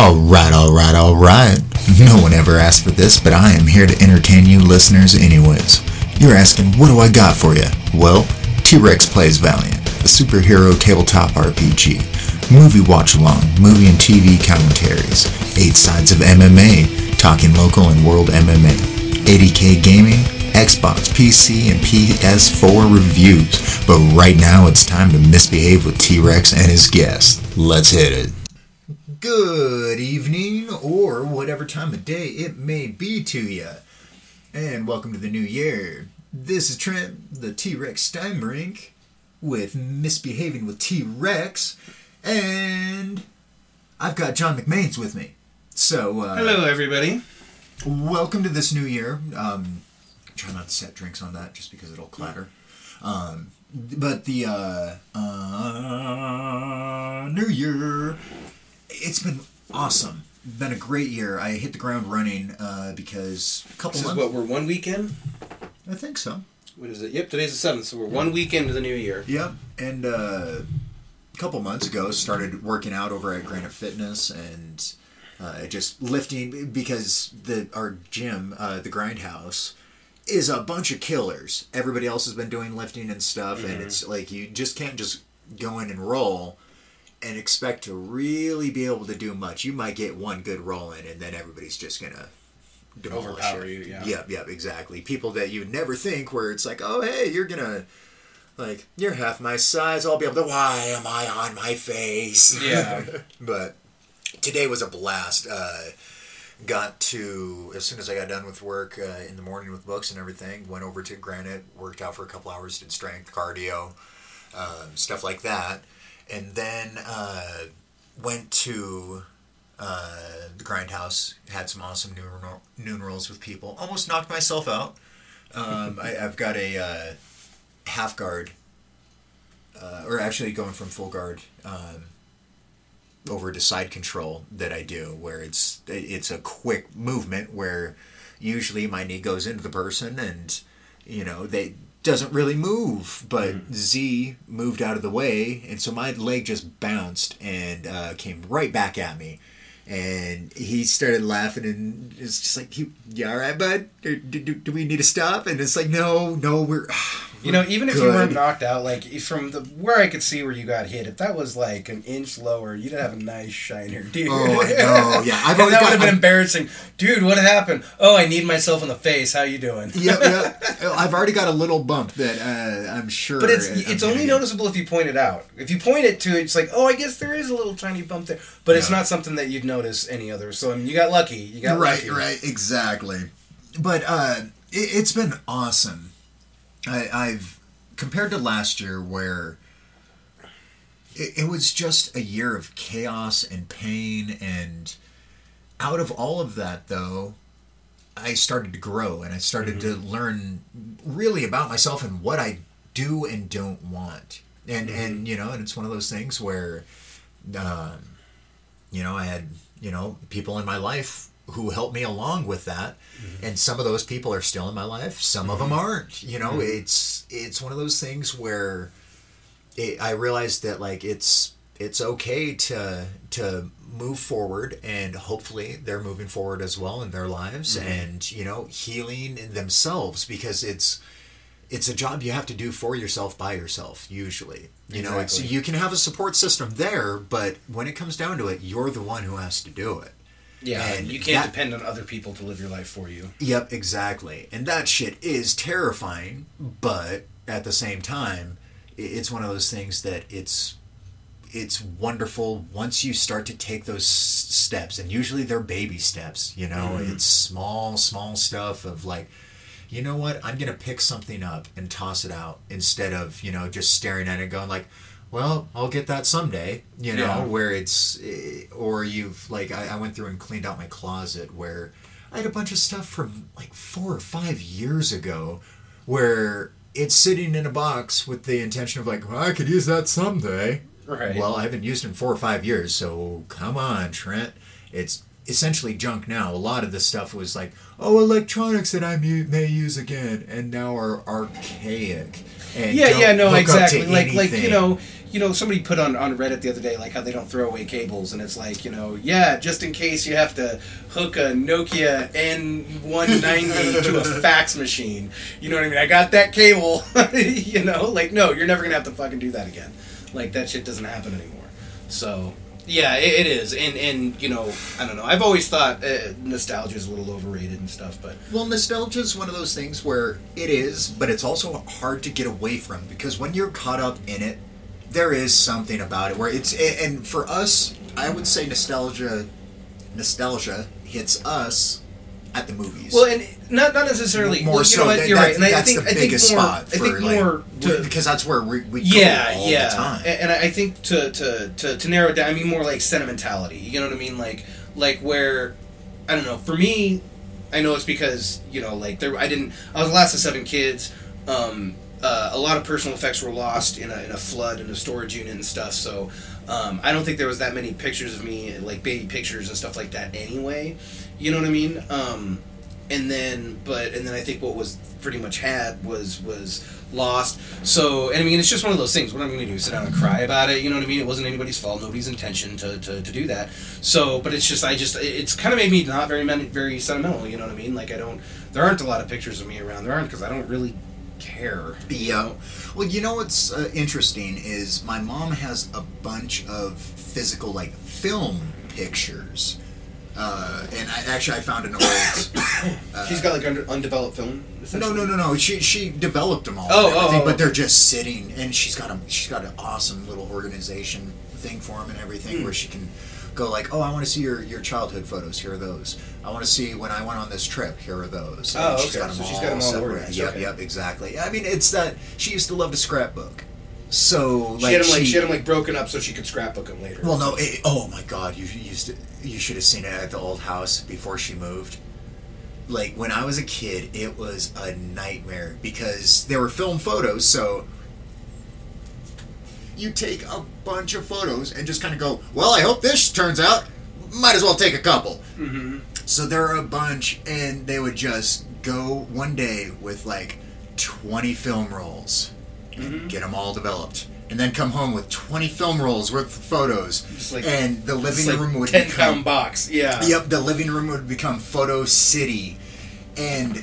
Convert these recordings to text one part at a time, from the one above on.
Alright, alright, alright. No one ever asked for this, but I am here to entertain you listeners anyways. You're asking, what do I got for you? Well, T-Rex Plays Valiant, a superhero tabletop RPG, movie watch-along, movie and TV commentaries, 8 sides of MMA, talking local and world MMA, 80k gaming, Xbox, PC, and PS4 reviews. But right now it's time to misbehave with T-Rex and his guest. Let's hit it. Good evening, or whatever time of day it may be to you. And welcome to the new year. This is Trent, the T Rex Steinbrink, with Misbehaving with T Rex. And I've got Jon McMains with me. So, uh, Hello, everybody. welcome to this new year. Um, try not to set drinks on that just because it'll clatter. Um, but the uh, uh, new year, it's been awesome. Been a great year. I hit the ground running uh, because a couple This is months. what we're one weekend. I think so. What is it? Yep, today's the seventh, so we're one weekend to the new year. Yep. And uh, a couple months ago, started working out over at Granite Fitness and uh, just lifting because the our gym, uh, the Grindhouse, is a bunch of killers. Everybody else has been doing lifting and stuff, and it's like you just can't just go in and roll and expect to really be able to do much. You might get one good roll in, and then everybody's just gonna demolish Overpower it. you, yeah. Yep, yep, exactly. People that you never think where it's like, oh hey, you're gonna like you're half my size. I'll be able to. Why am I on my face? Yeah. but today was a blast. Uh, got to as soon as I got done with work uh, in the morning with books and everything. Went over to Granite, worked out for a couple hours, did strength, cardio, um, stuff like that, and then uh, went to uh, the Grindhouse. Had some awesome rolls with people. Almost knocked myself out. Um, I, I've got a uh, half guard, uh, or actually going from full guard. Um, over to side control that I do, where it's it's a quick movement where usually my knee goes into the person and you know they doesn't really move, but Z moved out of the way, and so my leg just bounced and uh, came right back at me. And he started laughing, and it's just like, "You, you all right, bud? Do, do, do we need to stop?" And it's like, "No, no, we're." You know, even if you weren't knocked out, like from the where I could see where you got hit, if that was like an inch lower, you'd have a nice shiner, dude. Oh, I know. Yeah, I've always that got- would have been embarrassing, dude. What happened? Oh, I need myself in the face. How you doing? yep, yep. I've already got a little bump that uh, I'm sure. But it's I'm it's only noticeable if you point it out. If you point it to it, it's like, oh, I guess there is a little tiny bump there. But it's not something that you'd notice any other. So I mean, you got lucky. You got right, lucky. right, exactly. But uh, it, it's been awesome. I, I've compared to last year where it, it was just a year of chaos and pain, and out of all of that, though, I started to grow and I started to learn really about myself and what I do and don't want. And and you know, and it's one of those things where, um, you know, I had you know people in my life who helped me along with that, mm-hmm. and some of those people are still in my life. Some of them mm-hmm. aren't. You know, mm-hmm. it's it's one of those things where it, I realized that like it's it's okay to to move forward and hopefully they're moving forward as well in their lives and you know healing in themselves because it's it's a job you have to do for yourself by yourself usually. You know it's you can have a support system there but when it comes down to it you're the one who has to do it Yeah, And you can't that- depend on other people to live your life for you. Yep, exactly. And that shit is terrifying, but at the same time, it's one of those things that it's it's wonderful once you start to take those steps and usually they're baby steps, you know? Mm-hmm. It's small small stuff of like you know what? I'm going to pick something up and toss it out instead of, you know, just staring at it and going like, well, I'll get that someday, you know, Yeah. where it's, eh, or you've, like, I, I went through and cleaned out my closet where I had a bunch of stuff from like four or five years ago where it's sitting in a box with the intention of like, well, I could use that someday. Right. Well, I haven't used it in four or five years, so come on, Trent. It's essentially junk now. A lot of the stuff was like, oh, electronics that I may use again, and now are archaic. And yeah, yeah, no, hook up to exactly. Like, like you know, you know, somebody put on, on Reddit the other day, like how they don't throw away cables, and it's like, you know, yeah, just in case you have to hook a Nokia N190 to a fax machine. You know what I mean? I got that cable, you know? Like, no, you're never going to have to fucking do that again. Like, that shit doesn't happen anymore. So, yeah, it, it is. And, and, you know, I don't know. I've always thought uh, nostalgia is a little overrated and stuff, but Well, nostalgia is one of those things where it is, but it's also hard to get away from because when you're caught up in it, there is something about it where it's and for us, I would say nostalgia, nostalgia hits us at the movies. Well, and not not necessarily. more well, you so. know what, that- you're that- right, and I that's think the I think biggest more. spot I think like, more to, because that's where we, we yeah, go all yeah, the time. And I I think to, to to to narrow it down, I mean more like sentimentality. You know what I mean? Like like where I don't know. For me, I know it's because you know like there I didn't. I was the last of seven kids. Um, uh, a lot of personal effects were lost in a, in a flood in a storage unit and stuff. So um, I don't think there was that many pictures of me, like baby pictures and stuff like that. Anyway, you know what I mean? Um, and then, but and then I think what was pretty much had was was lost. So and I mean, it's just one of those things. What am I'm going to do sit down and cry about it. You know what I mean? It wasn't anybody's fault, nobody's intention to, to, to do that. So, but it's just I just it's kind of made me not very very sentimental. You know what I mean? Like I don't. There aren't a lot of pictures of me around. There aren't because I don't really care. you know? Well, you know what's uh, interesting is my mom has a bunch of physical, like film pictures. Uh, and I, actually, I found an old. Uh, She's got like under, undeveloped film. no, no, no, no. She she developed them all. Oh, oh, oh, but they're just sitting, and she's got a she's got an awesome little organization thing for him and everything, Hmm. where she can go like, oh, I want to see your your childhood photos. Here are those. I want to see when I went on this trip. Here are those. Oh, And okay. So she's got them all separate. organized, Yep, okay. yep, exactly. I mean, it's that she used to love to scrapbook. So She like had them like she, she had them like broken up so she could scrapbook them later. well, no. It, oh my God! You used to. You should have seen it at the old house before she moved. Like when I was a kid, it was a nightmare because there were film photos. So you take a bunch of photos and just kind of go, "Well, I hope this turns out. Might as well take a couple." Mm-hmm. So there are a bunch, and they would just go one day with like twenty film rolls Mhm. get them all developed, and then come home with 20 film rolls worth of photos, like- and the living like room would ten become pound box. Yeah. yep, the living room would become photo city, and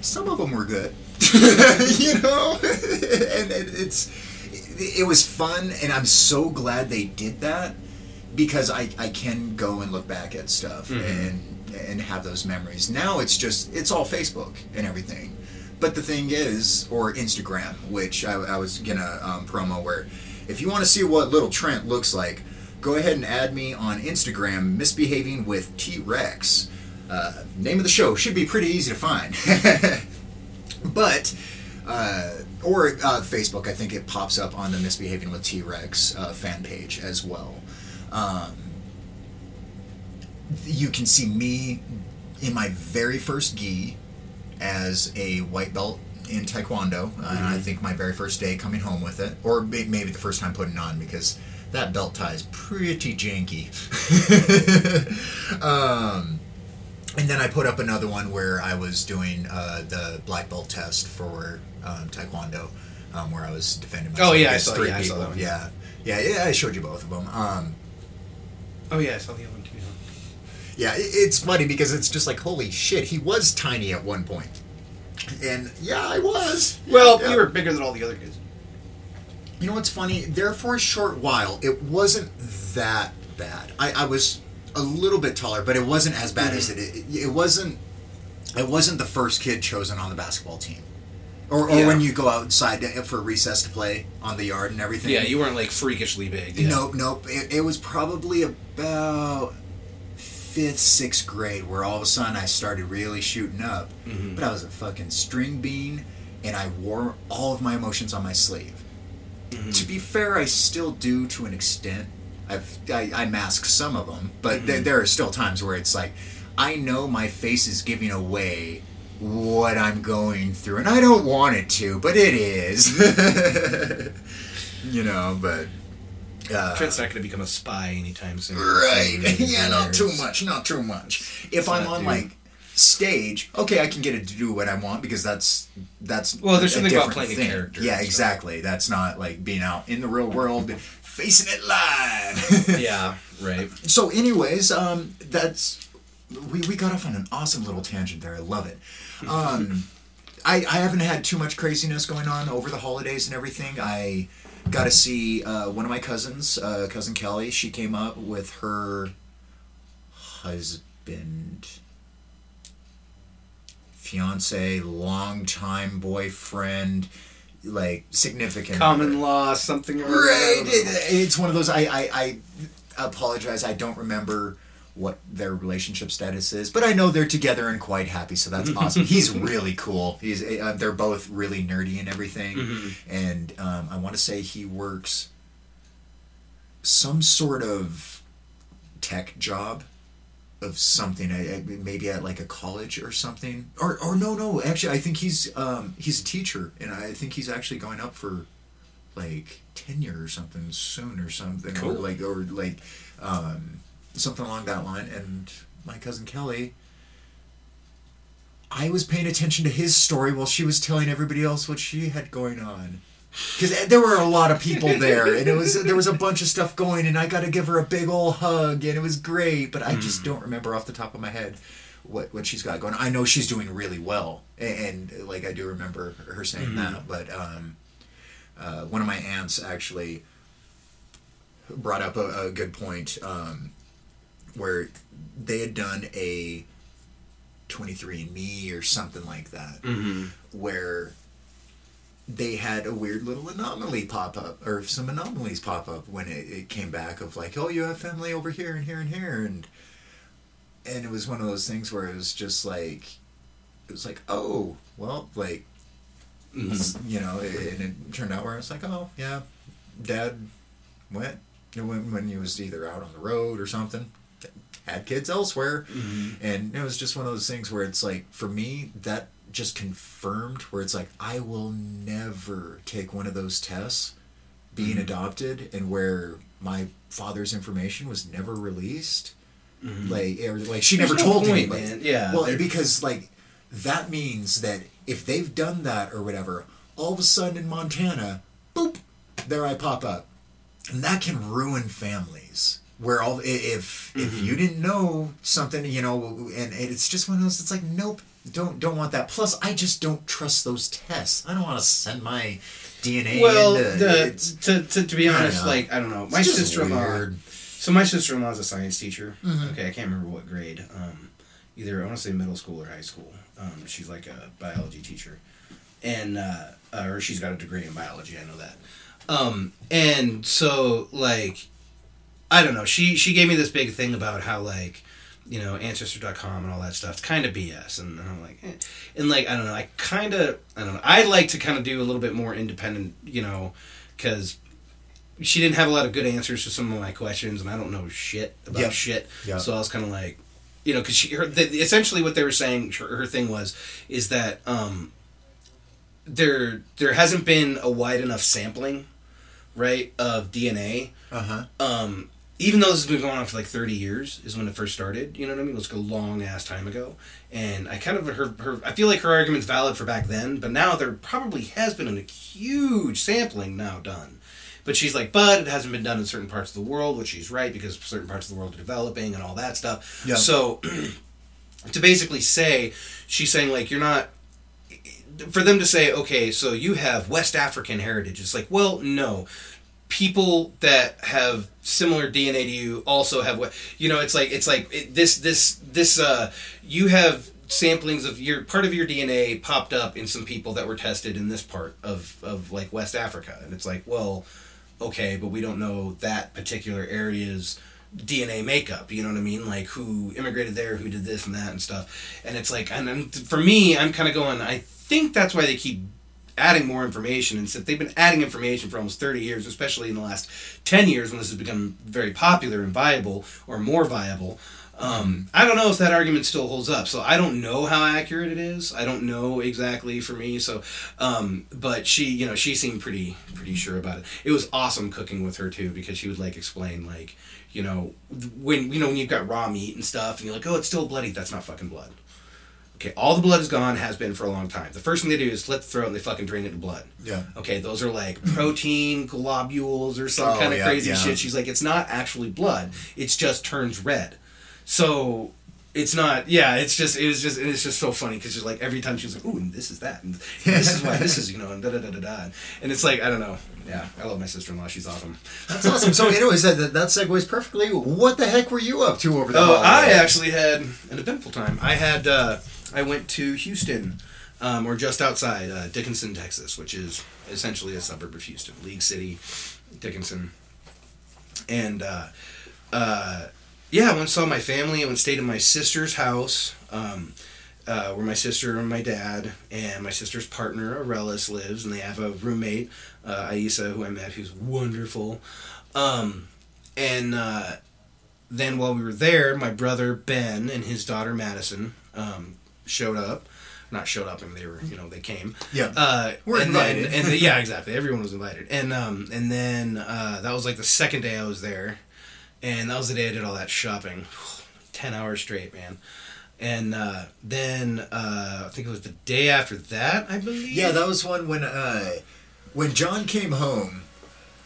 some of them were good, you know, and it, it's it was fun, and I'm so glad they did that because I I can go and look back at stuff Mhm. and and have those memories. Now it's just it's all Facebook and everything. But the thing is, or Instagram, which I, I was gonna um, promo, where if you want to see what little Trent looks like, go ahead and add me on Instagram, misbehaving with T Rex. Uh, name of the show should be pretty easy to find. but uh, or uh, Facebook, I think it pops up on the Misbehaving with T Rex uh, fan page as well. Um, you can see me in my very first gi as a white belt in Taekwondo. Uh, and I think my very first day coming home with it, or maybe the first time putting on because that belt tie is pretty janky. um, and then I put up another one where I was doing uh, the black belt test for um, Taekwondo, um, where I was defending myself Oh, yeah, I saw- three yeah, I saw people. that one. Yeah, yeah, yeah. I showed you both of them. Um, Oh yeah, I saw the other one too. yeah, i- it's funny because it's just like, holy shit, he was tiny at one. And yeah, I was. Well, Yeah. you were bigger than all the other kids. You know what's funny? There for a short while, it wasn't that bad. I, I was a little bit taller, but it wasn't as bad as it, it. It wasn't. It wasn't the first kid chosen on the basketball team, or, or Yeah. when you go outside to, for recess to play on the yard and everything. Yeah, you weren't like freakishly big. Yeah. Nope, nope. It, it was probably about fifth, sixth grade where all of a sudden I started really shooting up. Mhm. But I was a fucking string bean, and I wore all of my emotions on my sleeve. Mhm. To be fair, I still do to an extent. I've I, I mask some of them, but there, there are still times where it's like I know my face is giving away what I'm going through, and I don't want it to, but it is. you know, but uh, Trent's not going to become a spy anytime soon. Right. Yeah, not too much. Not too much. If It's I'm on like stage, okay, I can get it to do what I want because that's that's Well, there's a something about playing a thing. character Yeah, exactly. That's not like being out in the real world, facing it live. Yeah, right. so, anyways, um, that's we we got off on an awesome little tangent there. I love it. Um, I I haven't had too much craziness going on over the holidays and everything. I got to see uh, one of my cousins, uh, cousin Kelly. She came up with her husband, fiance, longtime boyfriend, like significant Common law, something. Right. It- it's one of those. I, I, I apologize. I don't remember what their relationship status is, but I know they're together and quite happy. So that's awesome. He's really cool. He's. Uh, they're both really nerdy and everything. Mhm. And um, I want to say he works some sort of tech job of something. I, I, maybe at like a college or something. Or or no no. Actually, I think he's um, he's a teacher, and I think he's actually going up for like tenure or something soon or something Cool. or like or like um, something along that line. And my cousin kelly i was paying attention to his story while she was telling everybody else what she had going on. Because there were a lot of people there and it was there was a bunch of stuff going and i got to give her a big old hug and it was great but i just don't remember off the top of my head what what she's got going. On. i know she's doing really well and, and like i do remember her saying that but um uh, one of my aunts actually brought up a, a good point um, where they had done a 23andme or something like that Mhm. where they had a weird little anomaly pop up or some anomalies pop up when it, it came back of like oh you have family over here and here and here and and it was one of those things where it was just like it was like oh well like Mhm. you know, and it turned out where it's like, oh yeah, dad went when when he was either out on the road or something, had kids elsewhere, Mhm. and it was just one of those things where it's like for me that just confirmed where it's like I will never take one of those tests, being Mhm. adopted, and where my father's information was never released. Mhm. Like, or, like she There's never no told point, anybody. man. Yeah, Well, there- because like that means that if they've done that or whatever, all of a sudden in Montana, boop, there I pop up, and that can ruin families. Where all i- if if Mhm. you didn't know something, you know, and it's just one of those. It's like nope, don't don't want that. Plus, I just don't trust those tests. I don't want to send my DNA. Well, into, the, to, to, to be honest, know. like I don't know, my sister in law. So my sister in law is a science teacher. Mhm. Okay, I can't remember what grade. Um, either I want to say middle school or high school. Um, she's like a biology teacher, and uh, uh, or she's got a degree in biology. I know that. Um, and so like, I don't know. She she gave me this big thing about how like. You know, Ancestry.com and all that stuff. It's kind of BS, and, and I'm like, eh. and like I don't know. I kind of I don't know. I like to kind of do a little bit more independent, you know, because she didn't have a lot of good answers to some of my questions, and I don't know shit about Yep. shit. Yep. So I was kind of like, you know, because she her, the, essentially what they were saying, her, her thing was, is that um, there there hasn't been a wide enough sampling, right, of DNA. Uh huh. Um, even though this has been going on for like 30 years is when it first started you know what i mean? It was a long ass time ago. And i kind of her, her i feel like her argument's valid for back then but now there probably has been a huge sampling now done. But she's like but it hasn't been done in certain parts of the world which she's right because certain parts of the world are developing and all that stuff. Yeah. so to basically say she's saying like you're not for them to say okay so you have west african heritage it's like well no people that have similar DNA to you also have what you know. It's like it's like it, this this this uh you have samplings of your part of your DNA popped up in some people that were tested in this part of of like West Africa, and it's like well, okay, but we don't know that particular area's DNA makeup. You know what I mean? Like who immigrated there, who did this and that and stuff. And it's like, and, and for me, I'm kind of going. I think that's why they keep adding more information and since they've been adding information for almost 30 years especially in the last 10 years when this has become very popular and viable or more viable um, i don't know if that argument still holds up. So i don't know how accurate it is. I don't know exactly for me. So um, but she you know she seemed pretty pretty sure about it. It was awesome cooking with her too because she would like explain like you know when you know when you've got raw meat and stuff and you're like oh it's still bloody. That's not fucking blood Okay, all the blood is gone, has been for a long time. The first thing they do is slit the throat and they fucking drain it to blood. Yeah. Okay, those are like protein globules or some Oh, kind of yeah, crazy yeah. shit. She's like, it's not actually blood. It's just turns red. So it's not. Yeah, it's just. It was just. It's just so funny because she's like every time she's like, ooh, and this is that, and this is why this is you know, and da da da da da. And it's like I don't know. Yeah, I love my sister in law. She's awesome. That's awesome. So, anyways, that, that, that segues perfectly. What the heck were you up to over there? Oh, I actually had an eventful time. I had. Uh, I went to Houston, um, or just outside uh, Dickinson, Texas, which is essentially a suburb of Houston, League City, Dickinson, and uh, uh, yeah, I went and saw my family. I went and stayed in my sister's house. Um, uh, where my sister and my dad and my sister's partner Aurelis lives, and they have a roommate, uh, Aisa, who I met, who's wonderful. Um, and uh, then while we were there, my brother Ben and his daughter Madison um, showed up. Not showed up, I mean they were, you know, they came. Yeah. Uh, We're and invited. Then, and the, yeah, exactly. Everyone was invited, and um, and then uh, that was like the second day I was there, and that was the day I did all that shopping, ten hours straight, man. And uh, then uh, I think it was the day after that, I believe. Yeah, that was one when uh, when Jon came home.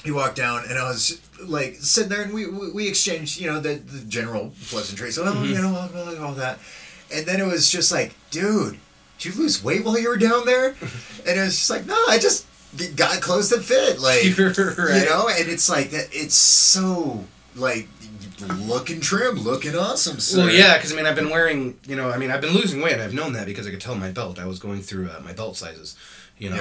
He walked down, and I was like sitting there, and we we, we exchanged, you know, the, the general pleasantries, oh, Mm-hmm. you know, all, all that, and then it was just like, dude, did you lose weight while you were down there? and it was just like, no, I just got clothes that fit, like, You're right. you know, and it's like that. It's so like looking trim, looking awesome. Sir. Well, yeah, because I mean, I've been wearing, you know, I mean, I've been losing weight. I've known that because I could tell my belt. I was going through uh, my belt sizes, you know,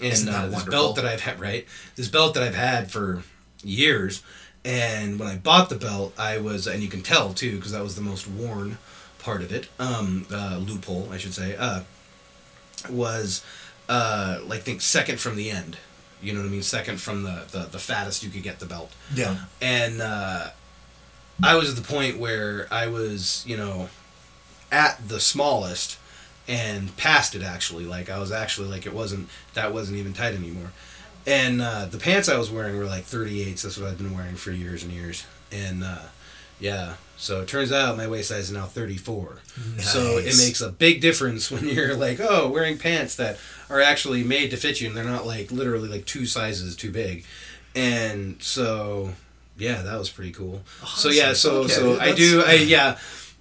Yeah. and uh, this belt that I've had, right? This belt that I've had for years, and when I bought the belt, I was, and you can tell too, because that was the most worn part of it, um, uh, loophole, I should say, uh, was uh, like think second from the end. You know what I mean? Second from the, the the fattest you could get the belt yeah, and uh, I was at the point where I was, you know, at the smallest and past it actually. Like I was actually like it wasn't that wasn't even tight anymore. And uh, the pants I was wearing were like 38s. That's what I've been wearing for years and years. And uh, yeah, so it turns out my waist size is now 34. So it makes a big difference when you're like, oh, wearing pants that are actually made to fit you and they're not like literally like two sizes too big. And so yeah, that was pretty cool. So yeah, so Okay, so I do I yeah,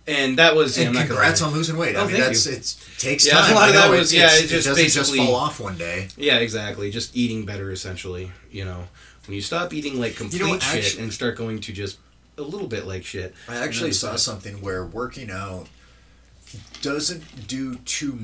and that was And I'm congrats on losing weight. Oh, I mean, that's you. it takes Yeah, a time. lot of that was- it's- yeah, it's- it just doesn't just basically- fall off one day. Yeah, exactly. Just eating better, essentially. You know, when you stop eating like complete You know, shit and start going to just a little bit like shit. I actually And saw then- something where working out doesn't do too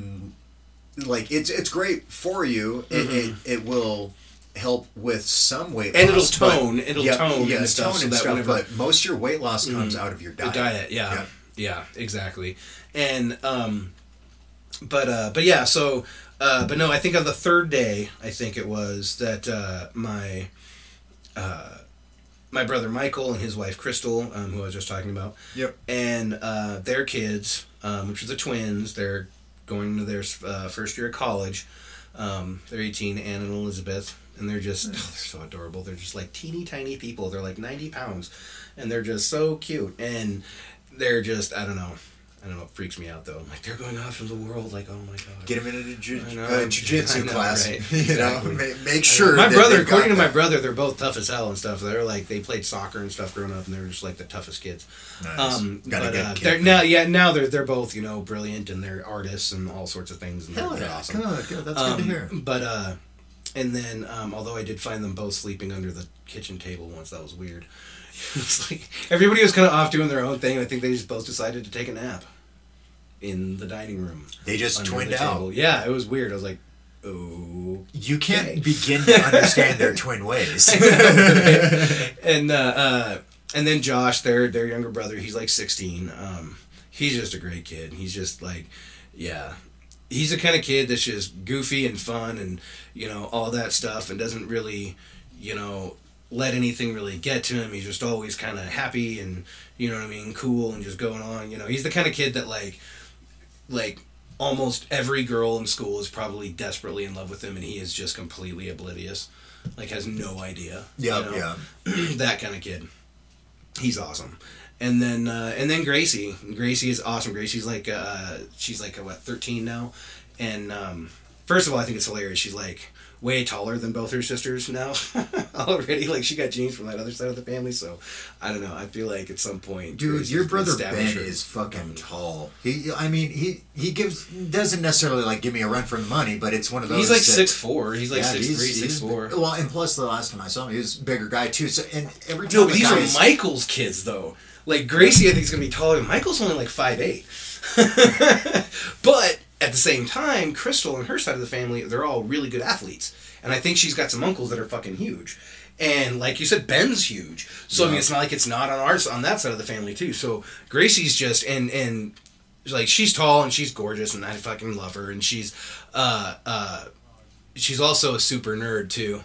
like it's it's great for you. It, it it will help with some weight Mm-hmm. And it'll loss, but- tone- it'll tone and stuff so that whenever- but most of your weight loss comes Mhm. out of your diet. diet, yeah, yeah, exactly. And um, but uh, but yeah, so uh, but no, I think on the third day, I think it was that uh, my uh, my brother Michael and his wife Crystal, um, who I was just talking about, Yep. and uh, their kids, um, which are the twins, they're going to their uh, first year of college. Um, they're 18, Anne and Elizabeth, and they're just, oh, they're so adorable. They're just like teeny tiny people. They're like 90 pounds, and they're just so cute. And they're just, I don't know. I don't know. It freaks me out though. Like they're going off into the world. Like, oh my god. Get them in a jiu- I know. uh, know, class. right. You know, make, make sure. my that brother, according to my brother, they're both tough as hell and stuff. They're like they played soccer and stuff growing up, and they're just like the toughest kids. Nice. Um, Got a but good uh, kid. they're now, yeah, now they're they're both you know brilliant and they're artists and all sorts of things. And Hell they're, they're yeah, awesome. good, good, that's Um, good to hear. But uh, and then um, although I did find them both sleeping under the kitchen table once, that was weird. it's like everybody was kind of off doing their own thing. I think they just both decided to take a nap in the dining room. They just twinned out. Yeah, it was weird. I was like, oh. You can't Okay. begin to understand their twin ways. and uh, uh, and then Josh, their their younger brother, he's like sixteen. Um, he's just a great kid. He's just like, yeah, he's the kind of kid that's just goofy and fun and you know all that stuff, and doesn't really, you know, let anything really get to him. He's just always kind of happy and you know what I mean, cool and just going on. You know, he's the kind of kid that like, like. Almost every girl in school is probably desperately in love with him, and he is just completely oblivious, like has no idea. you yeah, know? yeah. that kind of kid. He's awesome. And then uh, and then Gracie. Gracie is awesome. Gracie's like uh, she's like what thirteen now, and um, first of all, I think it's hilarious. She's like way taller than both her sisters now already. Like she got genes from that other side of the family. So I don't know. I feel like at some point, Dude, your brother Ben is fucking tall. He, I mean, he he gives doesn't necessarily like give me a run for the money, but it's one of those. He's like that- six four. He's like Yeah, six he's- three, he's six four. Well, and plus the last time I saw him, he was a bigger guy too. So and every time No, a these guy's- are Michael's kids though. Like Gracie, I think is gonna be taller. Michael's only like five eight. but at the same time, Crystal and her side of the family, they're all really good athletes, and I think she's got some uncles that are fucking huge. And like you said, Ben's huge. So I mean, it's not like it's not on ours on that side of the family too. So Gracie's just and and like she's tall and she's gorgeous and I fucking love her and she's uh uh she's also a super nerd too.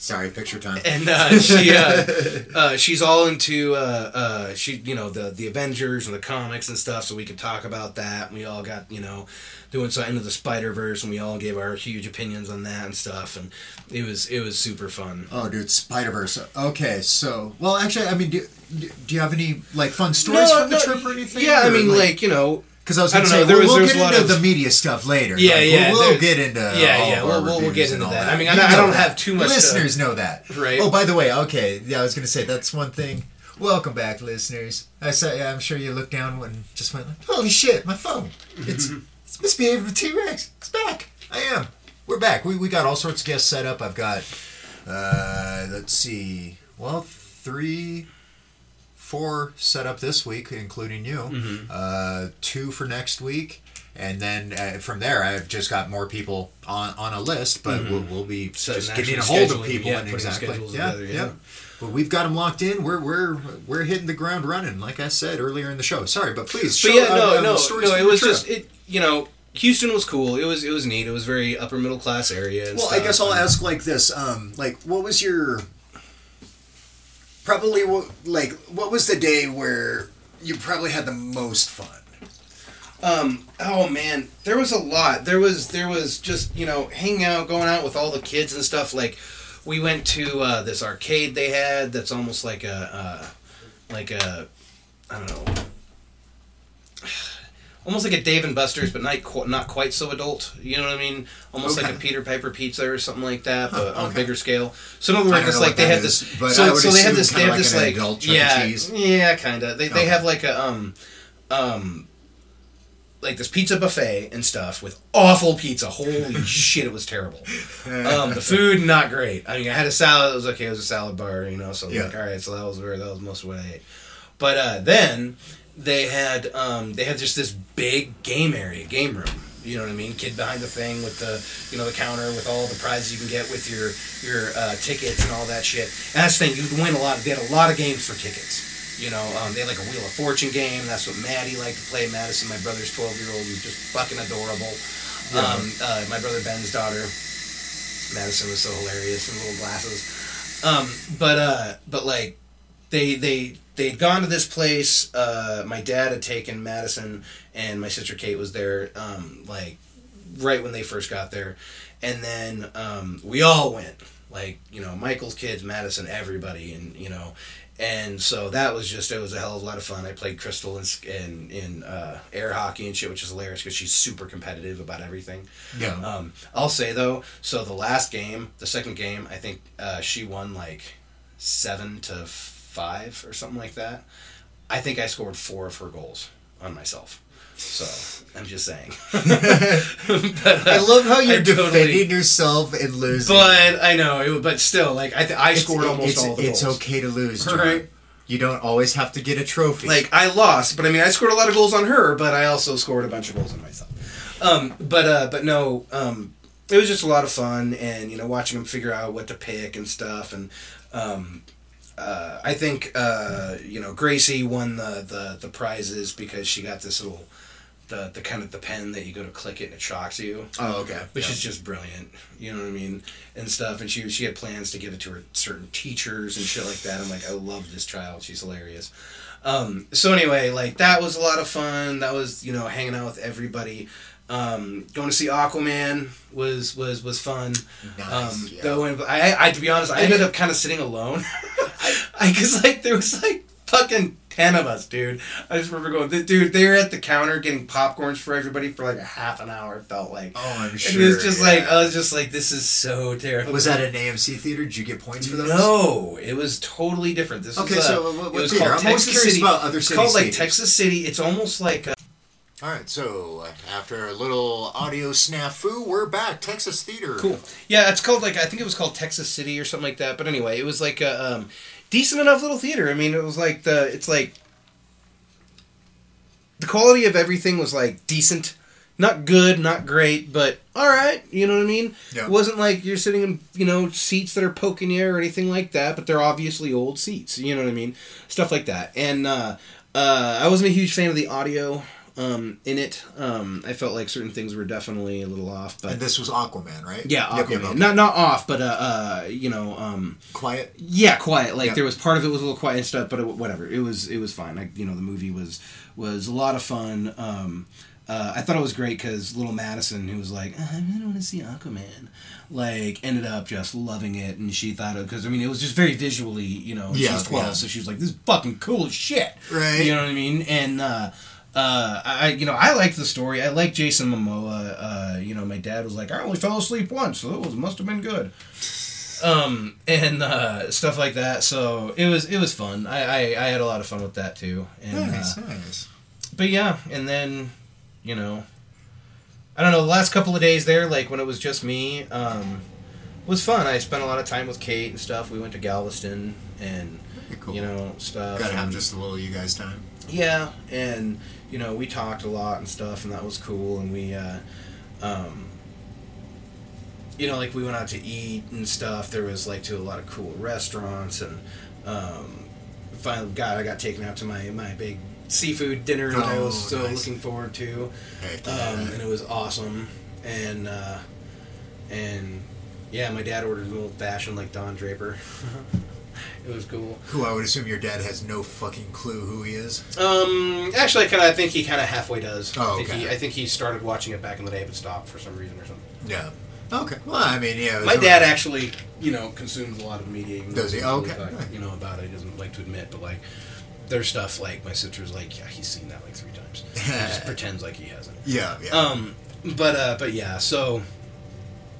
Sorry, picture time. and uh, she uh, uh, she's all into uh, uh, she you know the the Avengers and the comics and stuff. So we could talk about that. We all got you know doing so into the Spider Verse, and we all gave our huge opinions on that and stuff. And it was it was super fun. Oh, dude, Spider Verse. Okay, so well, actually, I mean, do, do you have any like fun stories from the trip or anything? Yeah, I Or, mean, like, you know, because I was gonna say know, there we'll, was- we'll get into of- the media stuff later. Yeah, Like, yeah, We'll, we'll get into yeah, all yeah, we'll- we'll- we'll get into all that. I mean, I- I don't that. have too much to- Listeners know that, Right. Oh, by the way, okay, yeah, I was gonna say that's one thing. Welcome back, listeners. I saw, yeah, I'm sure you looked down and just went, like, "Holy shit, my phone! It's it's misbehaving with T Rex. It's back. I am. We're back. We we got all sorts of guests set up. I've got, uh, let's see, well, three, four set up this week, including you. Mm-hmm. Uh, two for next week. And then uh, from there, I've just got more people on, on a list, but we'll, we'll be So just getting a hold of people. yeah, and exactly, schedules yeah, together, yeah. yeah. But we've got them locked in. We're we're we're hitting the ground running, like I said earlier in the show. Sorry, but please. But show, yeah, uh, no, uh, no, no. It was trip. just it. You know, Houston was cool. It was it was neat. It was very upper middle class area. And Well, I guess I'll ask like this. Um, like, what was your probably like what was the day where you probably had the most fun? Um. Oh man, there was a lot. There was there was just you know hanging out, going out with all the kids and stuff. Like we went to uh, this arcade they had. That's almost like a uh, like a I don't know. Almost like a Dave and Buster's, but not qu- not quite so adult. You know what I mean? Almost like a Peter Piper pizza or something like that, but Huh, on a bigger scale. So in other words, it's like they have is, this. but so I would so they have this. They have like this like adult yeah Cheese. yeah kind of. They they Okay. have like a um um like this pizza buffet and stuff with awful pizza. Holy shit, it was terrible. Um, the food not great. I mean, I had a salad. It was okay. It was a salad bar, you know. So Yeah. like, all right. So that was where that was most of what I ate. But uh, then they had um, they had just this big game area, game room. You know what I mean? Kid behind the thing with the you know the counter with all the prizes you can get with your your uh, tickets and all that shit. And that's the thing. You could win a lot. They had a lot of games for tickets. You know, um, they had like a Wheel of Fortune game. That's what Maddie liked to play. Madison, my brother's twelve year old, who's just fucking adorable. Um, uh, my brother Ben's daughter, Madison was so hilarious in little glasses. Um, but uh, but like they they they'd gone to this place. Uh, my dad had taken Madison, and my sister Kate was there. Um, like right when they first got there, and then um, we all went. Like you know, Michael's kids, Madison, everybody, and you know, and so that was just it was a hell of a lot of fun. I played Crystal in in, in uh, air hockey and shit, which is hilarious because she's super competitive about everything. Yeah. Um, I'll say though, so the last game, the second game, I think uh, she won like seven to five or something like that. I think I scored four of her goals on myself. So I'm just saying. but, uh, I love how you're I totally- defending yourself and losing. But I know, it, but still, like I, th- I It's- scored almost it's, all the goals. It's goals. okay to lose, Jon. Right. You don't always have to get a trophy. Like I lost, but I mean I scored a lot of goals on her, but I also scored a bunch of goals on myself. Um, but uh, but no, um, it was just a lot of fun, and you know watching them figure out what to pick and stuff, and um, uh, I think uh, you know Gracie won the, the the prizes because she got this little the the kind of the pen that you go to click it and it shocks you oh, okay. which Yeah. is just brilliant. You know what I mean, and stuff. And she she had plans to give it to her certain teachers and shit like that. I'm like, I love this child. She's hilarious. Um, so anyway, like that was a lot of fun. That was you know hanging out with everybody. Um, going to see Aquaman was was was fun. Nice, Um, yeah. Though, I, I to be honest, I ended up kind of sitting alone. I cause like there was like fucking ten of us, dude. I just remember going, dude. They were at the counter getting popcorns for everybody for like a half an hour. It felt like. Oh, I'm And sure. it was just like. I was just like, this is so terrible. was that an AMC theater? Did you get points for those? No, it was totally different. This Okay, was, uh, so what- it was theater? called I'm always Texas curious City. about other it's called like theaters. Texas City. It's almost like uh, All right, so uh, after a little audio snafu, we're back. Texas Theater. Cool. Yeah, it's called like I think it was called Texas City or something like that. But anyway, it was like a um, decent enough little theater. I mean, it was like the it's like the quality of everything was like decent, not good, not great, but all right. You know what I mean? Yeah. It wasn't like you're sitting in you know seats that are poking you or anything like that. But they're obviously old seats. You know what I mean? Stuff like that. And uh, uh, I wasn't a huge fan of the audio. Um, in it, um, I felt like certain things were definitely a little off, but And this was Aquaman, right? yeah, Aquaman. yep, okay. Not not off, but uh, uh, you know, um, Quiet. yeah, quiet. Like Yeah. there was part of it was a little quiet and stuff, but it, whatever. It was it was fine. Like you know, the movie was was a lot of fun. Um, uh, I thought it was great because little Madison, who was like, "Uh, I really don't want to see Aquaman, like ended up just loving it, and she thought it because I mean it was just very visually, you know. Yeah, she's twelve, yeah. so she was like, "This is fucking cool as shit." Right. You know what I mean? And uh, uh, I you know I liked the story. I like Jason Momoa. Uh, you know, my dad was like, "I only fell asleep once, so it was must have been good." Um and uh, stuff like that. So it was it was fun. I, I, I had a lot of fun with that too. And Nice, uh, nice. but yeah, and then you know, I don't know. The last couple of days there, like when it was just me, um, was fun. I spent a lot of time with Kate and stuff. We went to Galveston and cool. you know stuff. Gotta have and- just a little you guys time. yeah, and you know we talked a lot and stuff, and that was cool. And we, uh, um, you know, like we went out to eat and stuff. There was like to a lot of cool restaurants, and um, finally, God, I got taken out to my my big seafood dinner that I was Oh, so nice. looking forward to, um, and it was awesome. And uh, and yeah, my dad ordered an old fashioned like Don Draper. it was cool. Who I would assume your dad has no fucking clue who he is. Um, actually, I kind of I think he kind of halfway does. Oh, I think okay. he I think he started watching it back in the day, but stopped for some reason or something. Yeah. Okay. Well, I mean, yeah. My dad actually, you know, consumes a lot of media. even Does he? Oh, okay. talk, you know about it. He doesn't like to admit, but like, there's stuff like my sister's like, yeah, he's seen that like three times. he just pretends like he hasn't. Yeah, yeah. Um, but uh, but yeah, so.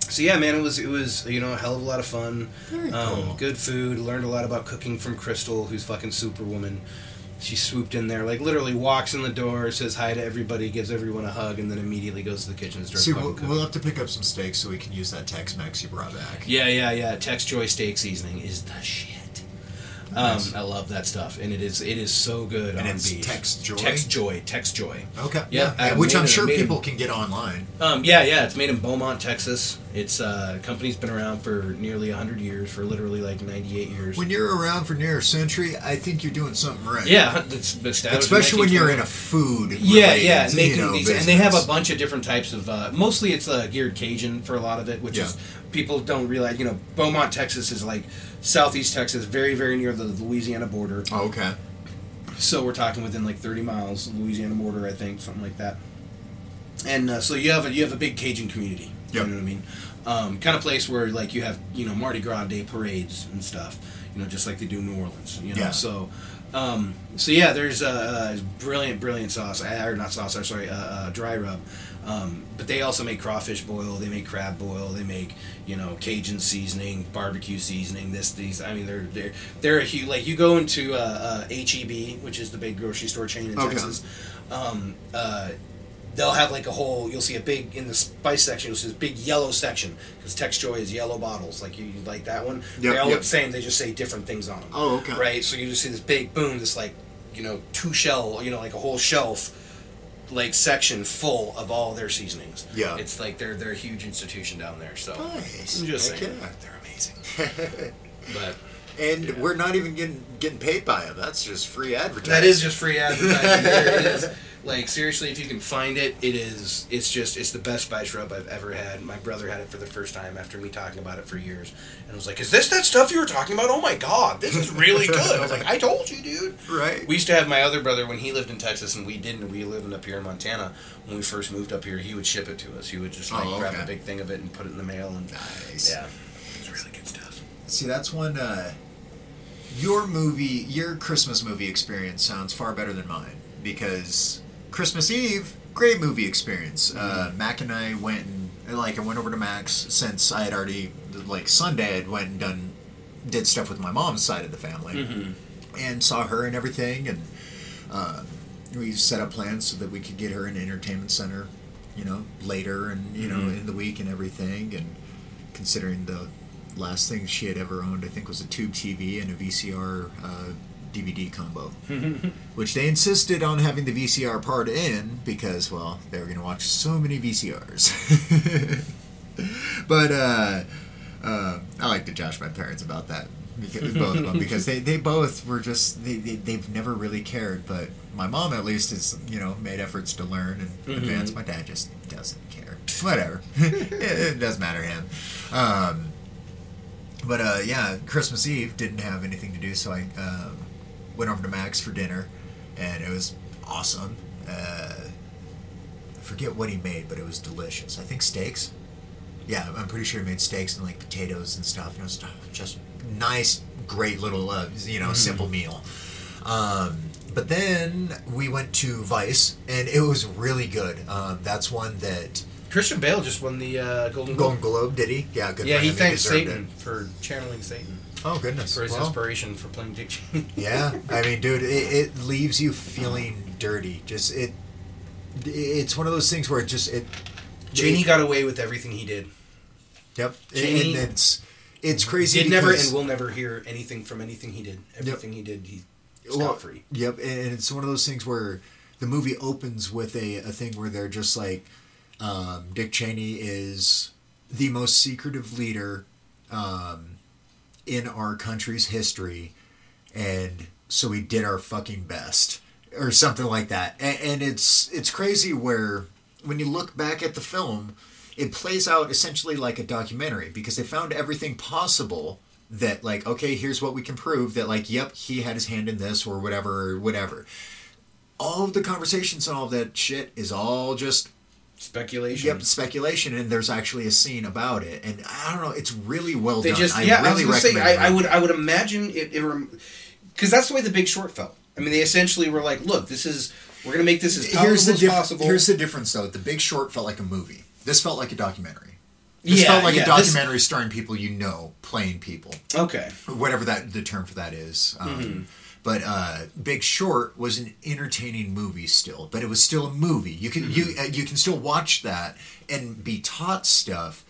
So yeah, man, it was it was you know a hell of a lot of fun. Very um, cool. Good food. Learned a lot about cooking from Crystal, who's fucking superwoman. She swooped in there, like literally walks in the door, says hi to everybody, gives everyone a hug, and then immediately goes to the kitchen and starts See, we'll, we'll have to pick up some steaks so we can use that Tex-Mex you brought back. Yeah, yeah, yeah. Tex Joy steak seasoning is the shit. Nice. Um, I love that stuff, and it is it is so good And on it's beef. Tex Joy? Tex Joy. Tex Joy. Okay. Yeah, Yeah. Which I'm it- sure people can get online. Um, yeah, yeah. It's made in Beaumont, Texas. It's uh, the company's been around for nearly hundred years, for literally like ninety eight years. When you're around for near a century, I think you're doing something right. yeah, it's established Especially when you're in a food. Yeah, yeah, you making know, these, and they have a bunch of different types of. Uh, mostly, it's uh, geared Cajun for a lot of it, which Yeah. is people don't realize. You know, Beaumont, Texas is like southeast Texas, very, very near the Louisiana border. Oh, okay. So we're talking within like 30 miles Louisiana border, I think, something like that. And uh, so you have a you have a big Cajun community. Yep. You know what I mean? Um, kind of place where like you have you know Mardi Gras Day parades and stuff. You know, just like they do in New Orleans. You know, Yeah. so. Um, so yeah, there's a, a brilliant, brilliant sauce, uh, or not sauce, or sorry, uh, uh, dry rub. Um, but they also make crawfish boil, they make crab boil, they make you know Cajun seasoning, barbecue seasoning. This, these. I mean, they're they're they're a huge. Like you go into uh, uh, HEB, which is the big grocery store chain in Okay. Texas. Um, uh, they'll have like a whole. You'll see a big in the spice section. You'll see this big yellow section because Tex Joy is yellow bottles. Like you, you like that one. Yep, they all yep. look the same. They just say different things on them. Oh, okay. Right. So you just see this big boom. This like you know two shell. You know like a whole shelf. Like section full of all their seasonings. Yeah. it's like they're they're a huge institution down there. So Nice. I'm just Heck saying yeah. they're amazing. but and we're not even getting getting paid by them. That's just free advertising. That is just free advertising. there it is. Like seriously, if you can find it, it is. It's just. It's the best spice rub I've ever had. My brother had it for the first time after me talking about it for years, and was like, "Is this that stuff you were talking about? Oh my god, this is really good." I was like, "I told you, dude." right. We used to have my other brother when he lived in Texas and we didn't. We lived up here in Montana. When we first moved up here, he would ship it to us. He would just like Oh, grab a big thing of it and put it in the mail and nice. yeah, it's really good stuff. See, that's one. Uh, your movie, your Christmas movie experience sounds far better than mine because Christmas Eve, great movie experience. Uh, Mac and I went and like I went over to Mac's since I had already like Sunday I'd went and done did stuff with my mom's side of the family and saw her and everything and uh, we set up plans so that we could get her an entertainment center you know later and you know in the week and everything and considering the last thing she had ever owned i think was a tube tv and a vcr uh, dvd combo which they insisted on having the vcr part in because well they were going to watch so many vcrs but uh, uh, I like to josh my parents about that because, both of them because they, they both were just they, they, they've never really cared but my mom at least has you know made efforts to learn and advance. My dad just doesn't care. Whatever. It, it doesn't matter to him. Um, but uh, yeah christmas eve didn't have anything to do so i um, went over to max for dinner and it was awesome uh, i forget what he made but it was delicious i think steaks yeah, I'm pretty sure he made steaks and like potatoes and stuff. And it was just nice, great little, uh, you know, simple meal. Um, but then we went to Vice, and it was really good. Um, that's one that Christian Bale just won the uh, Golden Globe. Golden Globe did he? Yeah, good. Yeah, he thanked Satan it. for channeling Satan Oh goodness. for his Well, inspiration for playing Dick Cheney. yeah, I mean, dude, it, it leaves you feeling dirty. Just it. It's one of those things where it just it. Cheney it- got away with everything he did. Yep. Cheney and it's it's crazy. Did never and will never hear anything from anything he did. Everything he did, he Well, free. Yep, and it's one of those things where the movie opens with a, a thing where they're just like, um, Dick Cheney is the most secretive leader um, in our country's history, and so we did our fucking best, or something like that. And, and it's it's crazy where when you look back at the film, it plays out essentially like a documentary because they found everything possible that like okay here's what we can prove that like yep he had his hand in this or whatever or whatever all of the conversations and all of that shit is all just Speculation. yep speculation and there's actually a scene about it and i don't know it's really well They done just I yeah. I was really gonna say I, I would I would imagine it because that's the way the Big Short felt. I mean, they essentially were like, "Look, this is we're gonna make this as palatable here's the as diff- possible." here's the difference though the big short felt like a movie this felt like a documentary this Yeah, felt like yeah, a this- documentary starring people you know playing people okay. whatever that the term for that is. Um, Mm-hmm. But uh, Big Short was an entertaining movie still, but it was still a movie. You can you Mm-hmm. uh, you can still watch that and be taught stuff,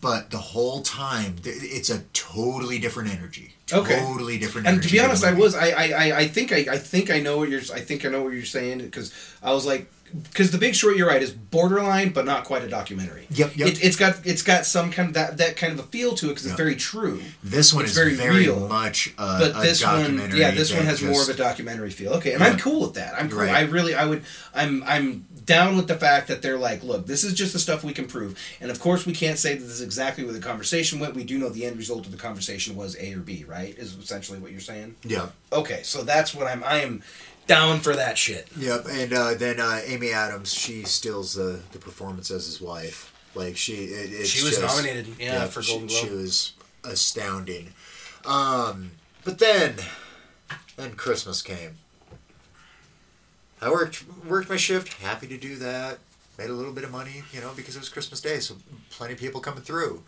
but the whole time th- it's a totally different energy. Okay. Totally different. And to be honest, I was I, I- I think I, I think I know what you're I think I know what you're saying because I was like because the Big Short you're right is borderline but not quite a documentary. Yep, yep. It, it's got it's got some kind of that that kind of a feel to it because Yep. it's very true. This one it's is very very, real, much a, But a this one, yeah, this one has more of a documentary feel. Okay, and Yeah. I'm cool with that. I'm cool. Right. I really, I would, I'm, I'm down with the fact that they're like, look, this is just the stuff we can prove, and of course we can't say that this is exactly where the conversation went. We do know the end result of the conversation was A or B, right? Is essentially what you're saying. Yeah. Okay, so that's what I'm. I am down for that shit. Yep, and uh, then uh, Amy Adams, she steals the, the performance as his wife. Like she, it, She was just- nominated, yeah, for she- Golden She Globe. was astounding. Um, but then, then Christmas came. I worked worked my shift, happy to do that. Made a little bit of money, you know, because it was Christmas Day, so plenty of people coming through.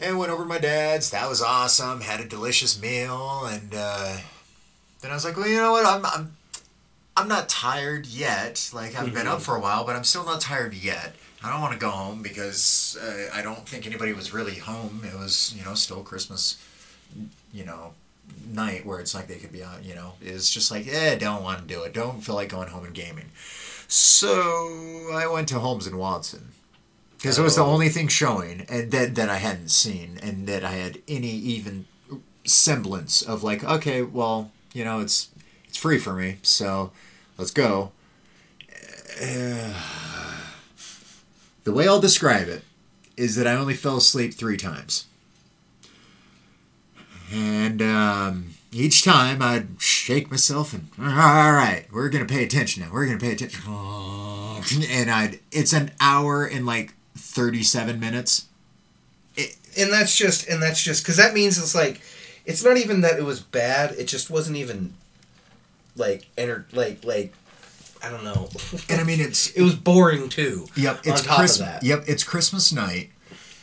And went over to my dad's. That was awesome. Had a delicious meal, and uh, then I was like, well, you know what? I'm I'm I'm not tired yet. Like I've been up for a while, but I'm still not tired yet. I don't want to go home because uh, I don't think anybody was really home. It was, you know, still Christmas, you know, night where it's like they could be out. You know, it's just like, eh, don't want to do it. Don't feel like going home and gaming. So I went to Holmes and Watson because it was the Oh. only thing showing, and that that I hadn't seen, and that I had any even semblance of like, okay, well, you know, it's it's free for me, so let's go. The way I'll describe it is that I only fell asleep three times. And um, each time I'd shake myself and, all right, we're going to pay attention now. We're going to pay attention. And I'd, it's an hour and like 37 minutes. and that's just and that's just because that means it's like it's not even that it was bad it just wasn't even like enter like like i don't know And I mean, it's, it was boring too yep, it's on top Christ- of that Yep, it's Christmas night.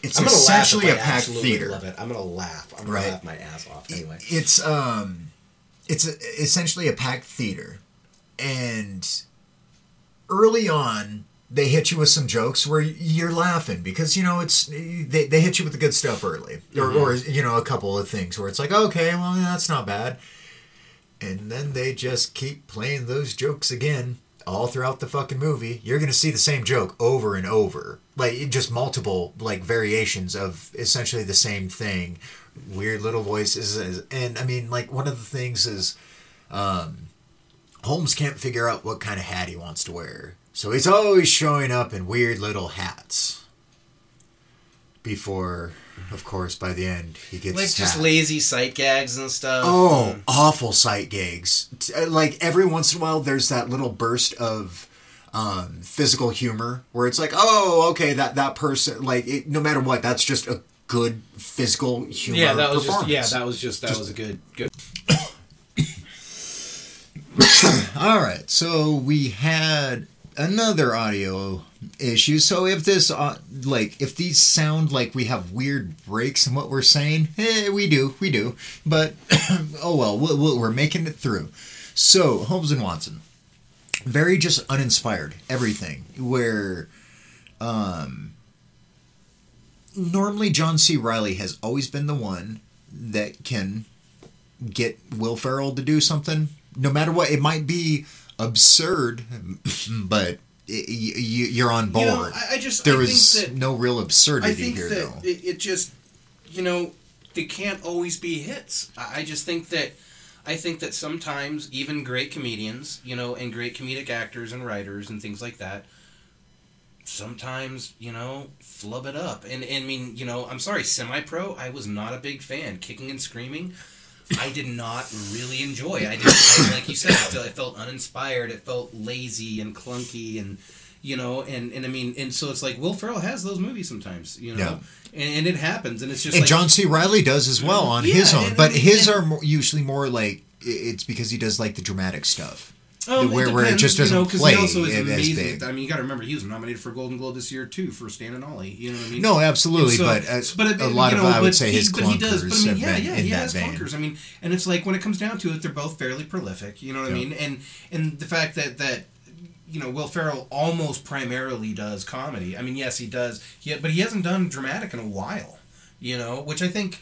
It's i'm gonna essentially laugh a if I packed absolutely theater. love it i'm gonna laugh i'm gonna Right. laugh my ass off anyway It's um, it's a, essentially a packed theater, and early on they hit you with some jokes where you're laughing because you know it's they, they hit you with the good stuff early, or, or you know a couple of things where it's like okay, well that's not bad, and then they just keep playing those jokes again all throughout the fucking movie. You're gonna see the same joke over and over, like just multiple like variations of essentially the same thing. Weird little voices and i mean like one of the things is um holmes can't figure out what kind of hat he wants to wear so he's always showing up in weird little hats before of course by the end he gets like just hat. lazy sight gags and stuff oh awful sight gags! Uh, like every once in a while there's that little burst of um, physical humor where it's like oh okay that that person like it, no matter what that's just a good physical humor yeah that was just yeah that was just that Just- was a good good All right, so we had another audio issue. So if this, uh, like, if these sound like we have weird breaks in what we're saying, eh, we do, we do. But oh well, we we we're making it through. So Holmes and Watson, very just uninspired. Everything where, um, normally John C. Reilly has always been the one that can get Will Ferrell to do something, no matter what. It might be absurd, but you're on board. You know, I, I just there I was that, no real absurdity I think here, that though. it, it just, you know, they can't always be hits. I, I just think that, I think that sometimes even great comedians, you know, and great comedic actors and writers and things like that, sometimes you know flub it up. And, and I mean, you know, I'm sorry, semi-pro. I was not a big fan. Kicking and screaming. I did not really enjoy. I didn't like you said. I felt, uninspired. It felt lazy and clunky, and you know, and, and I mean, and so it's like Will Ferrell has those movies sometimes, you know, and, and it happens, and it's just and like John C. Reilly does as well on Yeah, his own, and- but his are more, usually more like it's because he does like the dramatic stuff. Um, where- where it just you know, play he also is as amazing. I mean, you got to remember he was nominated for Golden Globe this year too for Stan and Ollie. You know what I mean? No, absolutely, so- but, uh, but it- a lot you of I would say he- his but he does. But I mean, yeah, yeah, he has vein. clunkers. I mean, and it's like when it comes down to it, they're both fairly prolific. You know what I mean? And and the fact that that you know Will Ferrell almost primarily does comedy. I mean, yes, he does. He, but he hasn't done dramatic in a while. You know, which I think.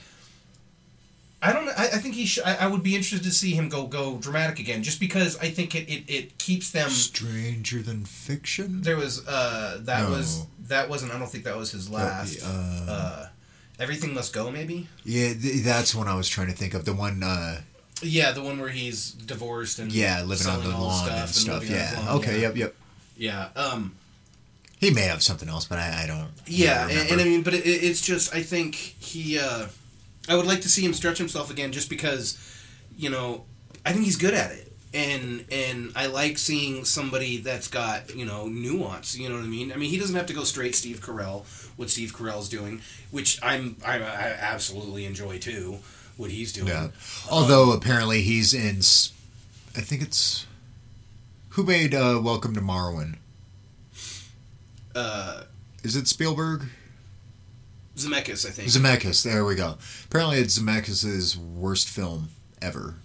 I don't. I, I think he. Sh- I, I would be interested to see him go go dramatic again, just because I think it, it, it keeps them. Stranger than fiction. There was uh that No. was that wasn't. I don't think that was his last. uh, uh, Everything must go. Maybe. Yeah, th- that's one I was trying to think of. The one, uh, Yeah, the one where he's divorced and yeah, living on the lawn stuff and stuff. his Yeah. lawn, Okay. yeah. Yep. Yep. Yeah. Um. He may have something else, but I, I don't. Yeah, really and, and I mean, but it- it's just I think he. uh I would like to see him stretch himself again, just because, you know, I think he's good at it, and and I like seeing somebody that's got you know nuance. You know what I mean? I mean, he doesn't have to go straight Steve Carell. What Steve Carell's doing, which I'm I'm I absolutely enjoy too. What he's doing. Yeah. Although apparently he's in. I think it's. Who made uh, Welcome to Marwen? Uh, Is it Spielberg? Zemeckis, I think. Zemeckis. There we go. Apparently, it's Zemeckis' worst film ever.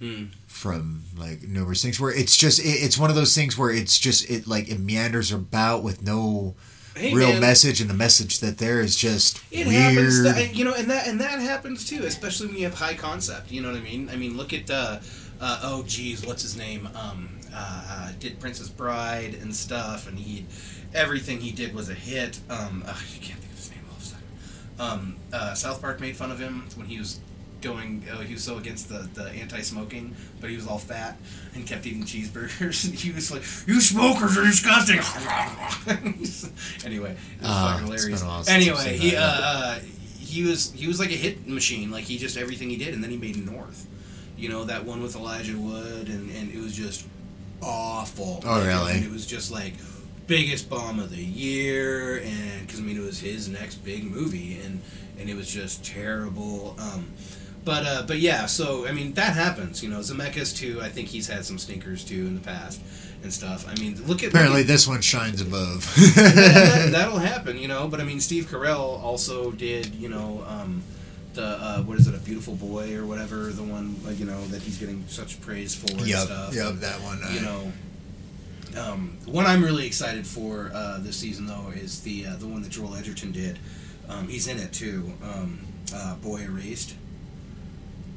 Hmm. From like numerous things, where it's just it, it's one of those things where it's just it like it meanders about with no Hey, real man. message, and the message that there is just It weird. happens, that, you know, and that and that happens too, especially when you have high concept. You know what I mean? I mean, look at uh, uh, oh geez, what's his name? Um, uh, uh, did Princess Bride and stuff, and he everything he did was a hit. Um, I can't think of his name all of a sudden. Um, uh, South Park made fun of him when he was going. Oh, he was so against the the anti-smoking, but he was all fat and kept eating cheeseburgers. he was like, "You smokers are disgusting." anyway, it was Ah, fucking hilarious. been a while since I've Anyway, he uh, uh, he was he was like a hit machine. Like he just everything he did, and then he made North. You know that one with Elijah Wood, and and it was just awful. Oh, really? And it was just like biggest bomb of the year, and because I mean it was his next big movie, and and it was just terrible. Um, but uh, but yeah, so I mean that happens. You know, Zemeckis too. I think he's had some stinkers too in the past and stuff. I mean, look at Apparently, look this one shines above. at, that, that'll happen. You know, but I mean, Steve Carell also did. You know. Um, the, uh, what is it, a beautiful boy or whatever, the one like, you know that he's getting such praise for and yep, stuff. yep, that one. Uh, you know um, one I'm really excited for uh, this season though is the uh, the one that Joel Edgerton did. Um, he's in it too. Um, uh, Boy Erased.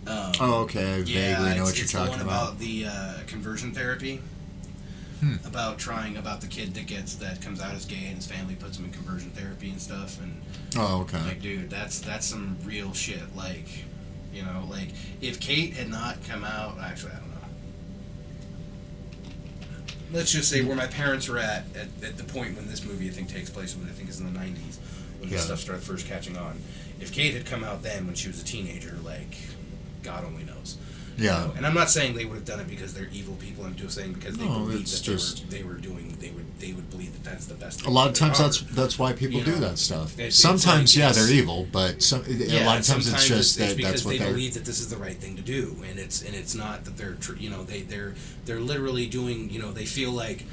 Um, Oh, okay. I yeah, vaguely know it's, what you're it's talking the one about. about the uh, conversion therapy. Hmm. About trying about the kid that gets that comes out as gay and his family puts him in conversion therapy and stuff and Oh, okay. like dude that's that's some real shit like you know like if Kate had not come out actually I don't know let's just say where my parents were at, at at the point when this movie I think takes place when I think is in the 90s when Yeah. this stuff started first catching on if Kate had come out then when she was a teenager like God only knows you Yeah. know? and I'm not saying they would have done it because they're evil people I'm just saying because they No, believe it's that they, were, they were doing they would they would believe that that's the best thing. A lot of times that's that's why people You do know, that stuff. it's- it's Sometimes, like, yeah, they're evil, but some a lot of times it's just that because that's what they believe that this is the right thing to do, and it's and it's not that they're tr- you know they they're they're literally doing you know they feel like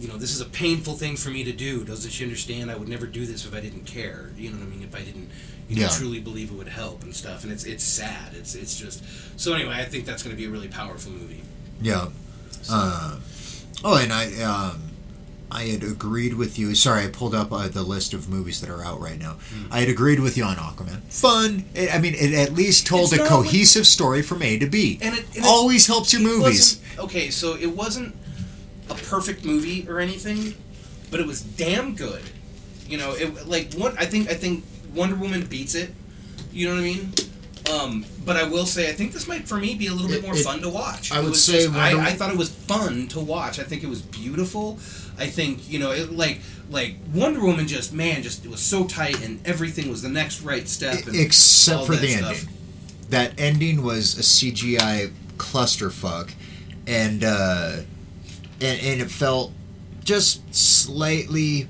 you know this is a painful thing for me to do. Doesn't she understand? I would never do this if I didn't care. You know what I mean? If I didn't you Yeah. truly believe it would help and stuff. And it's it's sad. It's it's just so anyway. I think that's going to be a really powerful movie. Yeah. Uh, oh, and I um, I had agreed with you. Sorry, I pulled up uh, the list of movies that are out right now. Hmm. I had agreed with you on Aquaman. Fun. I I mean, it at least told It's a cohesive story from A to B. And it, and it- Always helps your it movies. Okay, so it wasn't a perfect movie or anything, but it was damn good. You know, it like one. I think I think Wonder Woman beats it. You know what I mean? Um, but I will say, I think this might, for me, be a little bit more it- fun to watch. I It would say just- I, I thought it was fun to watch. I think it was beautiful. I think you know, it, like like Wonder Woman, just man, just it was so tight, and everything was the next right step. Except for the stuff. ending. That ending was a CGI clusterfuck, and uh, and and it felt just slightly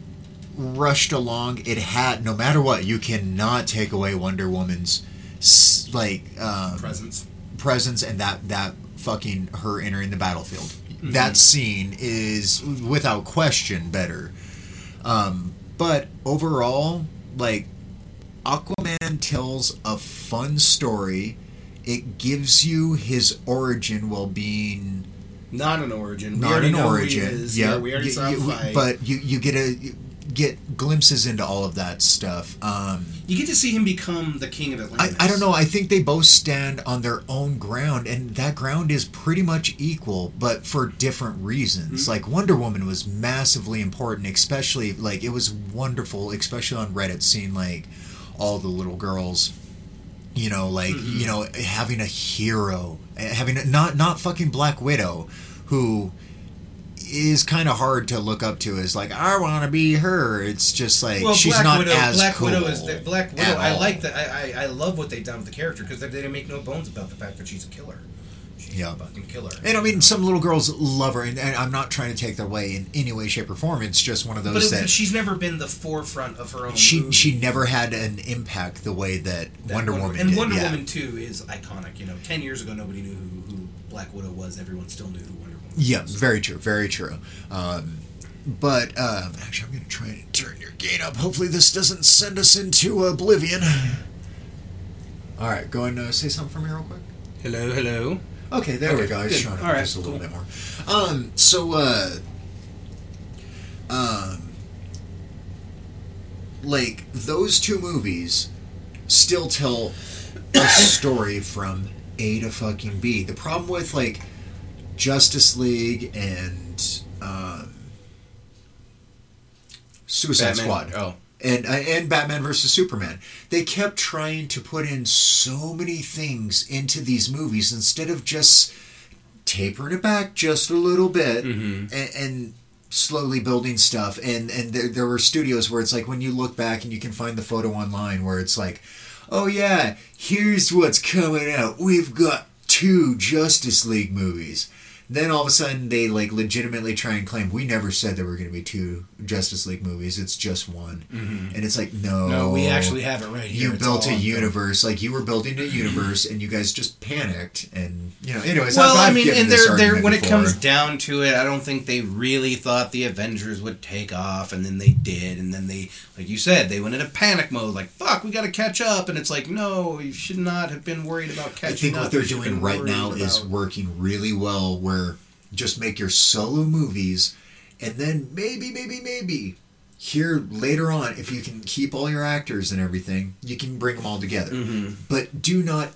rushed along. It had no matter what, you cannot take away Wonder Woman's like um, presence. presence and that that fucking her entering the battlefield. Mm-hmm. That scene is without question better. Um, but overall, like Aquaman tells a fun story. It gives you his origin while being Not an origin. not an know who he origin. Yeah, we already saw you- fight. but you you get a get glimpses into all of that stuff. Um, You get to see him become the king of Atlantis. I don't know. I think they both stand on their own ground, and that ground is pretty much equal, but for different reasons. Mm-hmm. Like Wonder Woman was massively important, especially like it was wonderful, especially on Reddit, seeing like all the little girls, you know, like Mm-hmm. you know, having a hero, having a, not not fucking Black Widow, who is kind of hard to look up to Is like I want to be her. It's just like Well, she's Black not Widow. as Black cool. Widow is the, Black Widow. I all. like that. I, I I love what they've done with the character because they didn't make no bones about the fact that she's a killer. She's Yeah. a fucking killer. And I mean, some little girls love her, and, and I'm not trying to take that away in any way, shape, or form. It's just one of but, those it, but that she's never been the forefront of her own. she movie. she never had an impact the way that, That Wonder Woman and did. Wonder yeah. Woman Two is iconic. You know, ten years ago nobody knew who, who Black Widow was. Everyone still knew who Wonder. Yeah, very true, very true. Um, but um, actually, I'm going to try and turn your gain up. Hopefully, this doesn't send us into oblivion. All right, go and uh, say something for me real quick. Hello, hello. Okay, there we go. I was good. trying to All right, just a little cool. bit more. Um, so, uh, um, like those two movies still tell a story from A to fucking B. The problem with like Justice League and um, Suicide Batman. Squad. Oh, and uh, and Batman versus Superman. They kept trying to put in so many things into these movies instead of just tapering it back just a little bit and, and slowly building stuff. And and there, there were studios where it's like when you look back and you can find the photo online where it's like, oh yeah, here's what's coming out. We've got two Justice League movies. Then all of a sudden they like legitimately try and claim we never said there were going to be two Justice League movies. It's just one, mm-hmm. and it's like no, No, we actually have it right here. you It's built a universe like you were building a mm-hmm. universe and you guys just panicked and you know anyways Well, I've, I mean, and they're, they're when it before. comes down to it, I don't think they really thought the Avengers would take off, and then they did, and then they, like you said, they went into panic mode, like "fuck, we got to catch up," and it's like, no, you should not have been worried about catching I think up. what they're doing right now is working really well where just make your solo movies and then maybe maybe maybe here later on if you can keep all your actors and everything you can bring them all together. Mm-hmm. but do not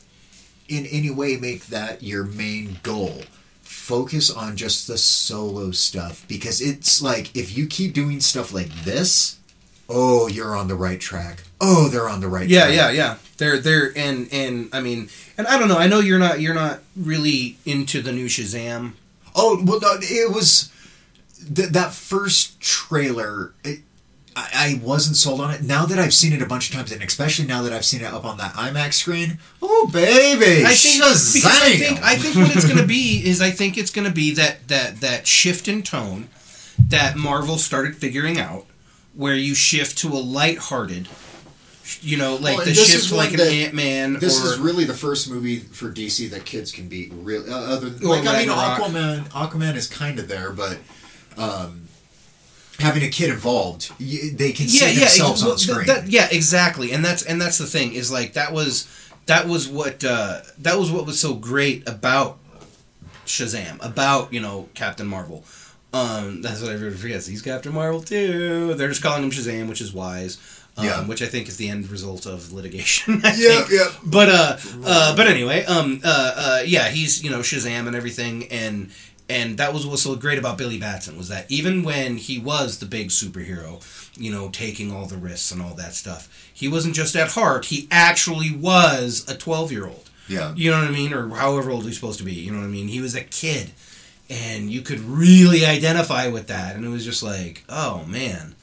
in any way make that your main goal. Focus on just the solo stuff because it's like if you keep doing stuff like this oh you're on the right track oh they're on the right Yeah, track yeah, yeah. They're they're and and I mean, and I don't know. I know you're not you're not really into the new Shazam. Oh well, no, it was th- that first trailer. It, I, I wasn't sold on it. Now that I've seen it a bunch of times, and especially now that I've seen it up on that IMAX screen, oh baby, I think because I Shazam! think I think what it's going to be is I think it's going to be that that that shift in tone that Marvel started figuring out, where you shift to a lighthearted, you know, like Well, the and this shift is like one an Ant Man This or is really the first movie for DC that kids can be real. Uh, other than, Or like, I mean, Aquaman. Aquaman is kind of there, but um, having a kid involved, they can see themselves well, on screen. that- yeah, exactly, and that's and that's the thing is like that was that was what uh, that was what was so great about Shazam, about you know Captain Marvel. Um, that's what everybody forgets. He's Captain Marvel too. They're just calling him Shazam, which is wise. Um, Yeah. which I think is the end result of litigation. I Yeah, think. yeah. But uh, uh, but anyway, um, uh, uh, yeah, he's you know Shazam and everything, and and that was what's so great about Billy Batson was that even when he was the big superhero, you know, taking all the risks and all that stuff, he wasn't just at heart. He actually was a twelve year old. yeah, You know what I mean, or however old he's supposed to be. You know what I mean. He was a kid, and you could really identify with that, and it was just like, oh man,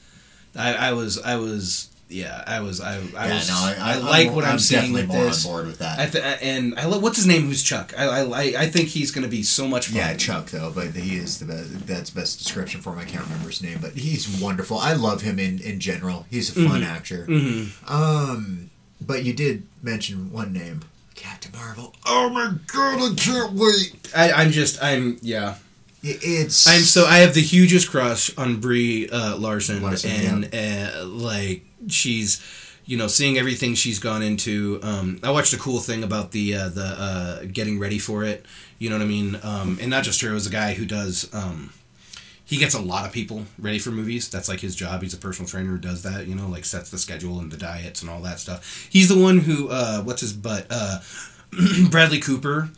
I, I was, I was, yeah, I was, I, I yeah. was, No, I, I, I'm like what I'm, I'm seeing definitely with more this. on board with that. I th- and I love what's his name? Who's Chuck? I I, I- I think he's going to be so much fun. Yeah, Chuck though, but he is the best. That's best description for him. I can't remember his name, but he's wonderful. I love him in in general. He's a fun actor. Mm-hmm. Um, but you did mention one name, Captain Marvel. Oh my god, I can't wait. I, I'm just I'm yeah. It- It's I'm so I have the hugest crush on Brie uh, Larson, Larson, and uh, like she's you know seeing everything she's gone into. Um, I watched a cool thing about the uh, the uh, getting ready for it. You know what I mean? Um, and not just her. It was a guy who does. Um, he gets a lot of people ready for movies. That's like his job. He's a personal trainer who does that. You know, like sets the schedule and the diets and all that stuff. He's the one who uh, what's his butt? Uh, Bradley Cooper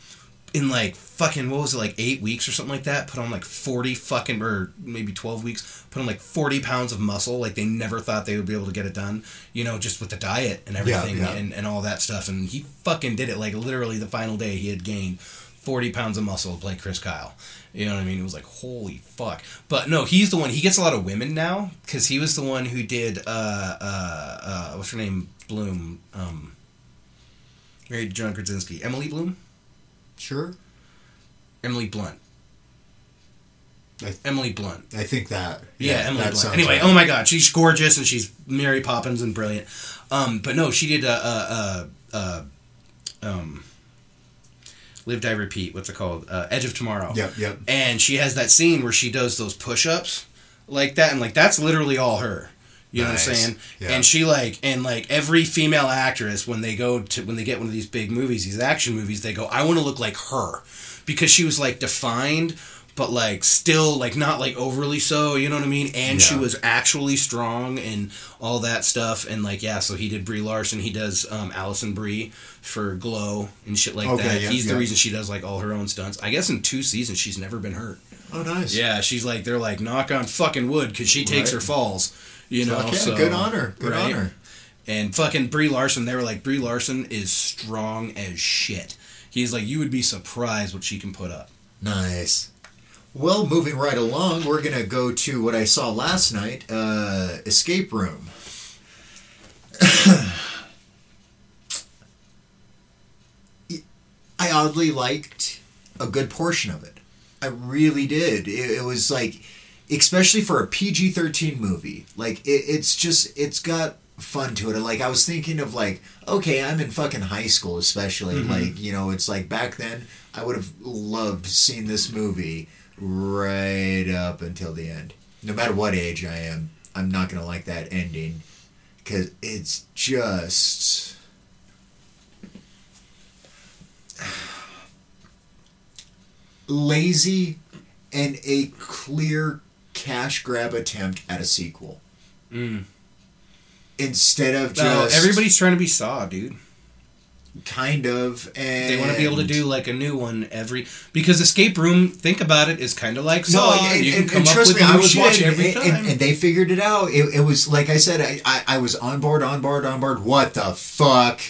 in like fucking what was it like eight weeks or something like that put on like 40 fucking or maybe 12 weeks put on like 40 pounds of muscle like they never thought they would be able to get it done you know just with the diet and everything yeah. And, and all that stuff and he fucking did it like literally the final day he had gained 40 pounds of muscle to play chris kyle you know what i mean it was like holy fuck but no he's the one he gets a lot of women now because he was the one who did uh uh uh what's her name bloom um married john krasinski emily bloom sure. Emily Blunt. I- Emily Blunt. I think that. Yeah, Emily that Blunt. Anyway, right. oh my God, she's gorgeous and she's Mary Poppins and brilliant. Um, but no, she did a, a, a, a um, Live Die Repeat. What's it called? Uh, Edge of Tomorrow. Yep, yep. And she has that scene where she does those push-ups like that, and like that's literally all her. You know what I'm saying? Yeah. And she like and like every female actress when they go to when they get one of these big movies, these action movies, they go, I want to look like her because she was like defined, but like still like not like overly so. You know what I mean? And she was actually strong and all that stuff. And like yeah, so he did Brie Larson. He does um, Alison Brie for Glow and shit like Okay, that. yeah, He's the reason she does like all her own stunts. I guess in two seasons she's never been hurt. Oh, nice. Yeah, she's like they're like knock on fucking wood because she takes Right. her falls. You know, yeah, so good honor, good right? honor. And fucking Brie Larson, they were like, Brie Larson is strong as shit. He's like, you would be surprised what she can put up. Nice. Well, moving right along, we're gonna go to what I saw last night, uh, Escape Room. I oddly liked a good portion of it. I really did. It, it was like, especially for a PG thirteen movie, like it, it's just it's got fun to it. Like I was thinking of like, okay, I'm in fucking high school, especially mm-hmm. like you know, it's like back then I would have loved seeing this movie right up until the end. No matter what age I am, I'm not gonna like that ending because it's just lazy and a clear cash grab attempt at a sequel Mm. instead of just everybody's trying to be Saw, dude. kind of and They want to be able to do like a new one every because Escape Room. Think about it is kind of like no, Saw. and, you and, can come and up trust with me, I was watching every time. and, and they figured it out. It, it was like I said, I, I, I was on board, on board, on board. What the fuck?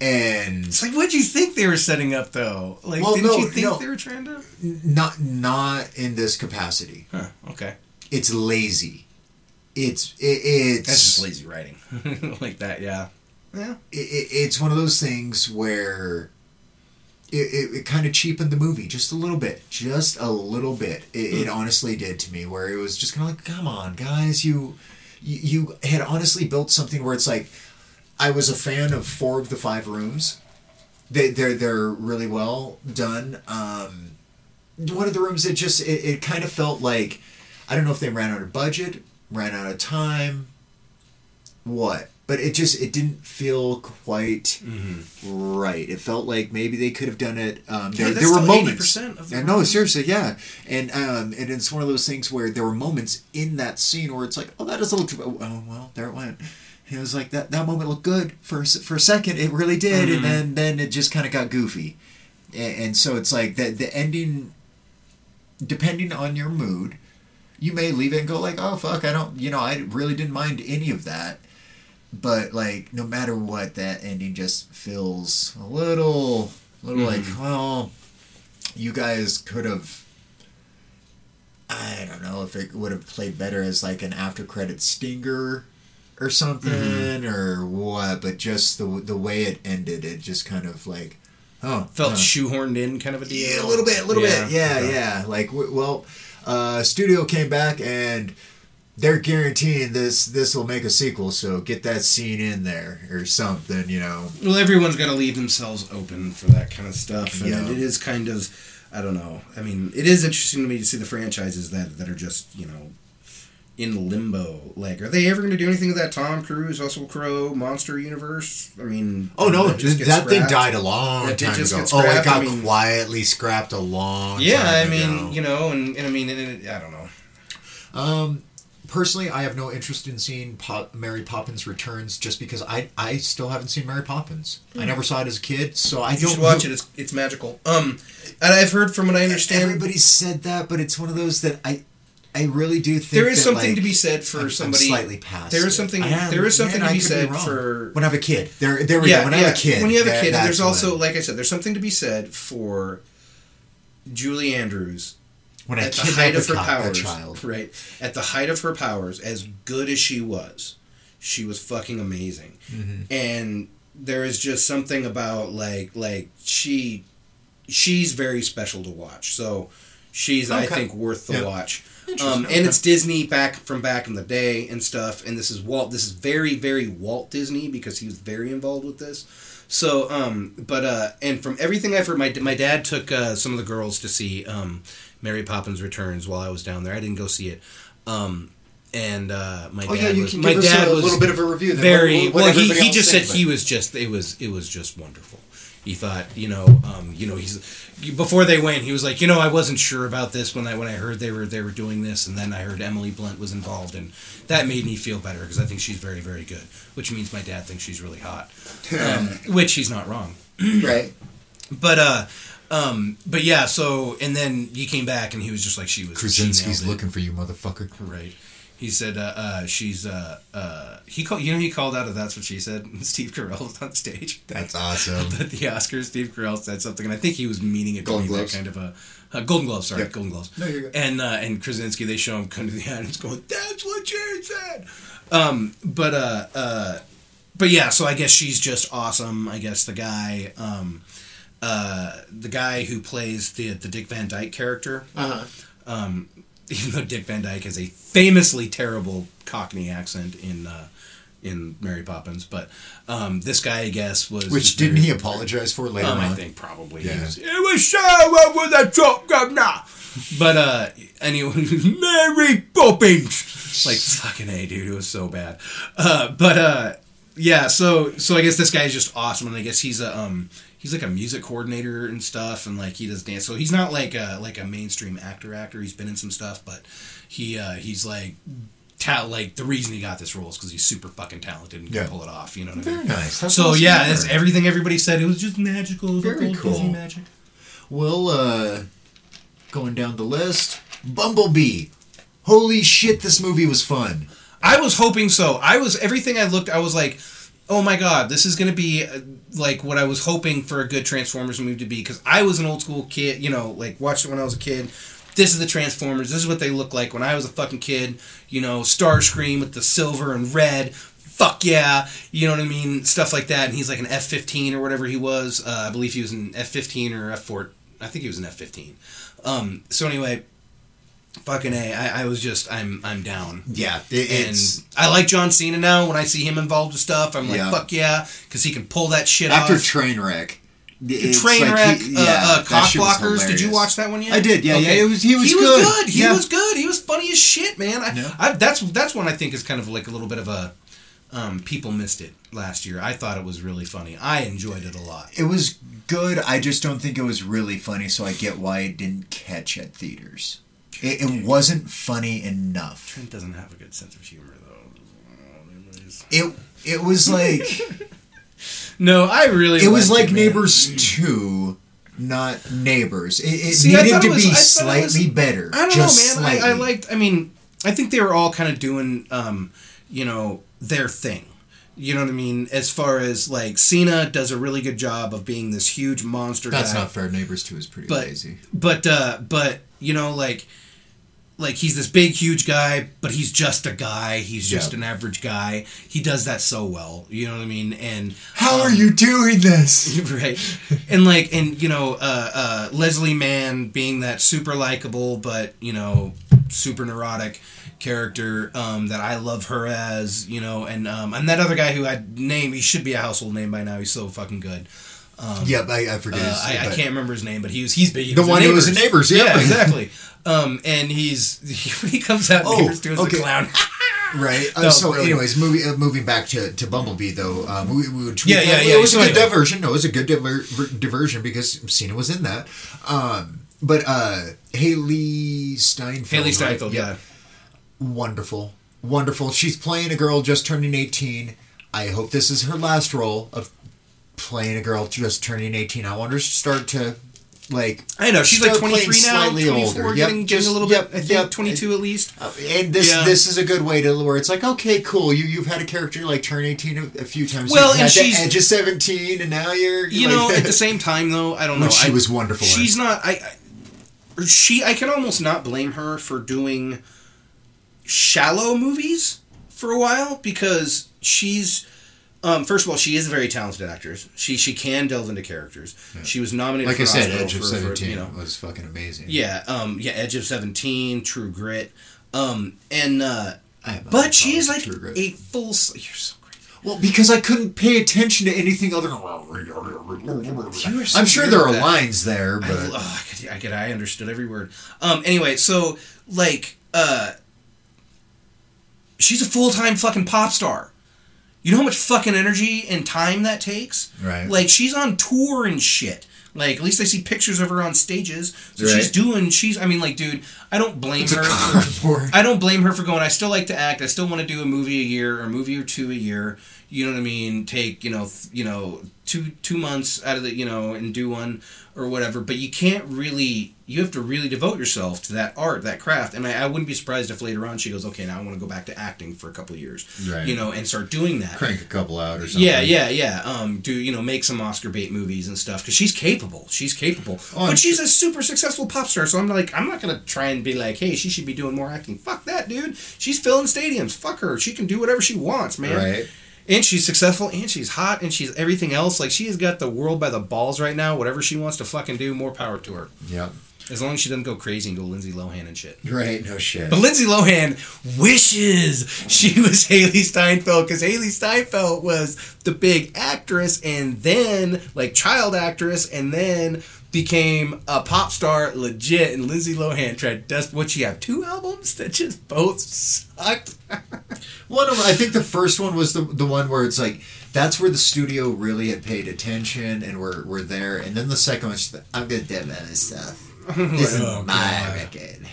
And it's like, what do you think they were setting up though? Like, Well, didn't no, you think no. they were trying to? not not in this capacity. Huh, okay, It's lazy. It's it, it's that's just lazy writing, like that. Yeah, yeah. it, it, it's one of those things where it, it, it kind of cheapened the movie just a little bit just a little bit it, Hmm. it honestly did to me where it was just kind of like come on guys you, you you had honestly built something where it's like i was a fan of four of the five rooms. They, they're they're really well done. Um one of the rooms it just it, it kind of felt like i don't know if they ran out of budget ran out of time what but it just it didn't feel quite right. It felt like maybe they could have done it um Yeah, there, were moments. 80% of the Yeah, no seriously yeah. And um and it's one of those things where there were moments in that scene where it's like oh that is a little too oh well there it went it was like that that moment looked good. For for a second it really did Mm-hmm. and then then it just kind of got goofy. And, and so it's like the the ending depending on your mood you may leave it and go like oh fuck i don't you know i really didn't mind any of that. But like no matter what that ending just feels a little little like well you guys could have i don't know if it would have played better as like an after credit stinger or something or what but just the the way it ended it just kind of like oh Felt huh. shoehorned in, kind of a deal. Yeah, a little bit, a little bit. Yeah, Okay. yeah. Like, well, uh, studio came back and they're guaranteeing this this will make a sequel, so get that scene in there or something, you know. Well, everyone's got to leave themselves open for that kind of stuff, and Yeah. it is kind of, I don't know. I mean, it is interesting to me to see the franchises that that are just you know, in limbo. Like, are they ever going to do anything with that Tom Cruise, Russell Crowe monster universe? I mean, Oh no, that just that, thing died a long That time ago. Oh, it got I mean- quietly scrapped a long time. Yeah, I mean, ago. you know, and, and I mean, and it, I don't know. Um, personally, I have no interest in seeing Pop- Mary Poppins Returns just because I I still haven't seen Mary Poppins. I never saw it as a kid, so I Hmm. You don't should watch it. It's it's magical. Um, and I've heard from what I understand. Everybody said that, but it's one of those that I, I really do think there is that, something like, to be said for I'm- I'm somebody. slightly past. there is something- am- there is something man, to be said wrong. for- when I have a kid. There, there we go. When I have a kid. When you have a kid, there's also, when- like I said, there's something to be said for Julie Andrews when I at the height of her powers, child. right? At the height of her powers, as good as she was, she was fucking amazing. Mm-hmm. And there is just something about like like she she's very special to watch. So she's I think worth the Yeah. watch. Um, okay. and it's Disney back from back in the day and stuff. And this is Walt. This is very very Walt Disney because he was very involved with this. So, um, but uh, and from everything I've heard, my my dad took uh, some of the girls to see um, Mary Poppins Returns while I was down there. I didn't go see it. Um, and uh, my Oh dad yeah, you was can my dad a was little bit of a review. Very What- what well. He, he just said he was just it was it was just wonderful. He thought you know um, you know he's before they went he was like you know I wasn't sure about this when I when I heard they were they were doing this and then I heard Emily Blunt was involved and that made me feel better because I think she's very very good which means my dad thinks she's really hot um, which he's not wrong right. but uh um but yeah so and then he came back and he was just like she was she Krasinski's nailed looking for you, motherfucker. Right. He said uh, uh, she's uh, uh, he called you know he called out of that's what she said. Steve Carell was on stage That's awesome. at the Oscars. Steve Carell said something, and I think he was meaning it to be that kind of a uh, Golden Globes. Sorry, Yeah. Golden gloves No, you're good. And uh, and Krasinski, they show him coming to the audience going, "That's what she said." Um, but uh, uh, but yeah, so I guess she's just awesome. I guess the guy, um, uh, the guy who plays the the Dick Van Dyke character, Uh-huh. um, even though Dick Van Dyke has a famously terrible Cockney accent in uh, in Mary Poppins, but um, this guy, I guess, was Which didn't he apologize for later um, on? I think probably. Yeah. Was, it was so with a top governor. But uh, anyone, Mary Poppins, like fucking a dude, it was so bad. Uh, but uh, yeah, so so I guess this guy is just awesome, and I guess he's a um he's like a music coordinator and stuff, and like he does dance. So he's not like a like a mainstream actor actor. He's been in some stuff, but he uh, he's like. Ta- like the reason he got this role is because he's super fucking talented and can Yeah. pull it off. You know what I Very mean? nice. That's So yeah, it's everything everybody said. It was just magical. Very old Disney cool. magic. Well, uh, going down the list, Bumblebee. Holy shit, this movie was fun. I was hoping so. I was everything I looked. I was like, oh my god, this is gonna be uh, like what I was hoping for a good Transformers movie to be. Because I was an old school kid. You know, like watched it when I was a kid. This is the Transformers. This is what they look like when I was a fucking kid. You know, Starscream with the silver and red. Fuck yeah, you know what I mean, stuff like that. And he's like an F fifteen or whatever he was. Uh, I believe he was an F fifteen or F four. I think he was an F fifteen. Um, so anyway, fucking a. I, I was just I'm I'm down. Yeah, it, And it's I like John Cena now. When I see him involved with stuff, I'm like, Yeah. fuck yeah, because he can pull that shit after off. Trainwreck. The Trainwreck, uh, uh, Cockblockers. Did you watch that one yet? I did, yeah, yeah, it was- he was he good. was good. He Yeah. was good. He was funny as shit, man. I, Yeah. I, that's that's one I think is kind of like a little bit of a. Um, people missed it last year. I thought it was really funny. I enjoyed it a lot. It was good. I just don't think it was really funny, so I get why it didn't catch at theaters. It, it wasn't funny enough. Trent doesn't have a good sense of humor though. It it was like No, I really. it was like man. Neighbors two, not Neighbors. It, it See, needed to it was- be it was- slightly better. I don't just know, man. I, I liked. I mean, I think they were all kind of doing, um, you know, their thing. You know what I mean? As far as like Cena does a really good job of being this huge monster. That's guy. not fair. Neighbors two is pretty But- lazy. But uh, but you know, like like he's this big, huge guy, but he's just a guy. He's just Yeah. an average guy. He does that so well. You know what I mean? And How are um, you doing this? right and like and you know uh, uh, leslie mann being that super likable but you know super neurotic character um, that i love her as you know and um, and that other guy who i name he should be a household name by now he's so fucking good yep, I, I forget. uh, his- I, I can't remember his name but he was he's big he The was one who was in Neighbors, yeah. yeah exactly um, and he's he comes out Oh, neighbors doing okay. the clown Right. Uh, No, so, really. anyways, moving uh, moving back to, to Bumblebee though, um, we, we, Yeah, yeah, it yeah, was so a good anyway. diversion. No, it was a good diver- diversion because Cena was in that. Um, but uh, Hailee Steinfeld. haley right? steinfeld yeah. wonderful, wonderful. She's playing a girl just turning eighteen. I hope this is her last role of playing a girl just turning eighteen. I want her to start to like I know she's like 23 now, slightly 24, older. Yep, getting, getting a little yep, bit. I think yep. 22 at least. Uh, and this Yeah. this is a good way to where it's like okay cool you you've had a character like turn 18 a, a few times Well, and she's- edge of 17 and now you're you like- know at the same time though i don't know she I- was wonderful in. she's not I, I she i can almost not blame her for doing shallow movies for a while because she's um, first of all she is a very talented actress she she can delve into characters she was nominated like for I said Oscar edge of for- for, 17 you know was fucking amazing yeah um yeah edge of 17 true grit um and uh I but she is like a full you're so crazy well because I couldn't pay attention to anything other than so I'm sure there are that. lines there I, but oh, I, could, I could I understood every word. Um. Anyway, so like, uh, she's a full time fucking pop star. You know how much fucking energy and time that takes. Right. Like she's on tour and shit. Like at least I see pictures of her on stages. So Right. she's doing. She's. I mean, like, dude, I don't blame It's a her. cardboard. I don't blame her for going. I still like to act. I still want to do a movie a year or a movie or two a year. You know what I mean? Take you know th- you know two two months out of the you know and do one or whatever. But you can't really. You have to really devote yourself to that art, that craft. And I, I wouldn't be surprised if later on she goes, okay, now I want to go back to acting for a couple of years. Right. You know, and start doing that. Crank a couple out or something. Yeah, yeah, yeah. Um, do you know make some Oscar bait movies and stuff because she's capable. She's capable, Oh, but she's a super successful pop star. So I'm like, I'm not gonna try and be like, hey, she should be doing more acting. Fuck that, dude. She's filling stadiums. Fuck her. She can do whatever she wants, man. Right. And she's successful, and she's hot, and she's everything else. Like she has got the world by the balls right now. Whatever she wants to fucking do, more power to her. Yep. As long as she doesn't go crazy and go Lindsay Lohan and shit. Right. No shit. But Lindsay Lohan wishes she was Hailee Steinfeld because Hailee Steinfeld was the big actress and then like child actress and then became a pop star legit. And Lindsay Lohan tried. Does what she have two albums that just both sucked. One of them I think the first one was the the one where it's like that's where the studio really had paid attention and we're we're there, and then the second one's the, I'm gonna demo this stuff. This is Oh, my God. record.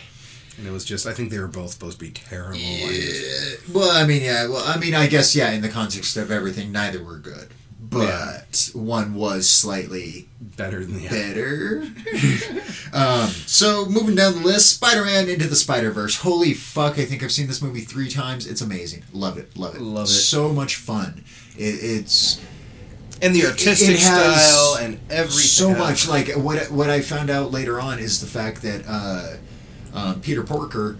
And it was just. I think they were both supposed to be terrible. Yeah. Well, I mean, yeah. Well, I mean, I guess yeah. In the context of everything, neither were good, but one was slightly Better than the other. better. um, so moving down the list, Spider-Man into the Spider-Verse. Holy fuck! I think I've seen this movie three times. It's amazing. Love it. Love it. Love it. So much fun. It, it's And the artistic style and everything. so much. Like what what I found out later on is the fact that uh, um, Peter Porker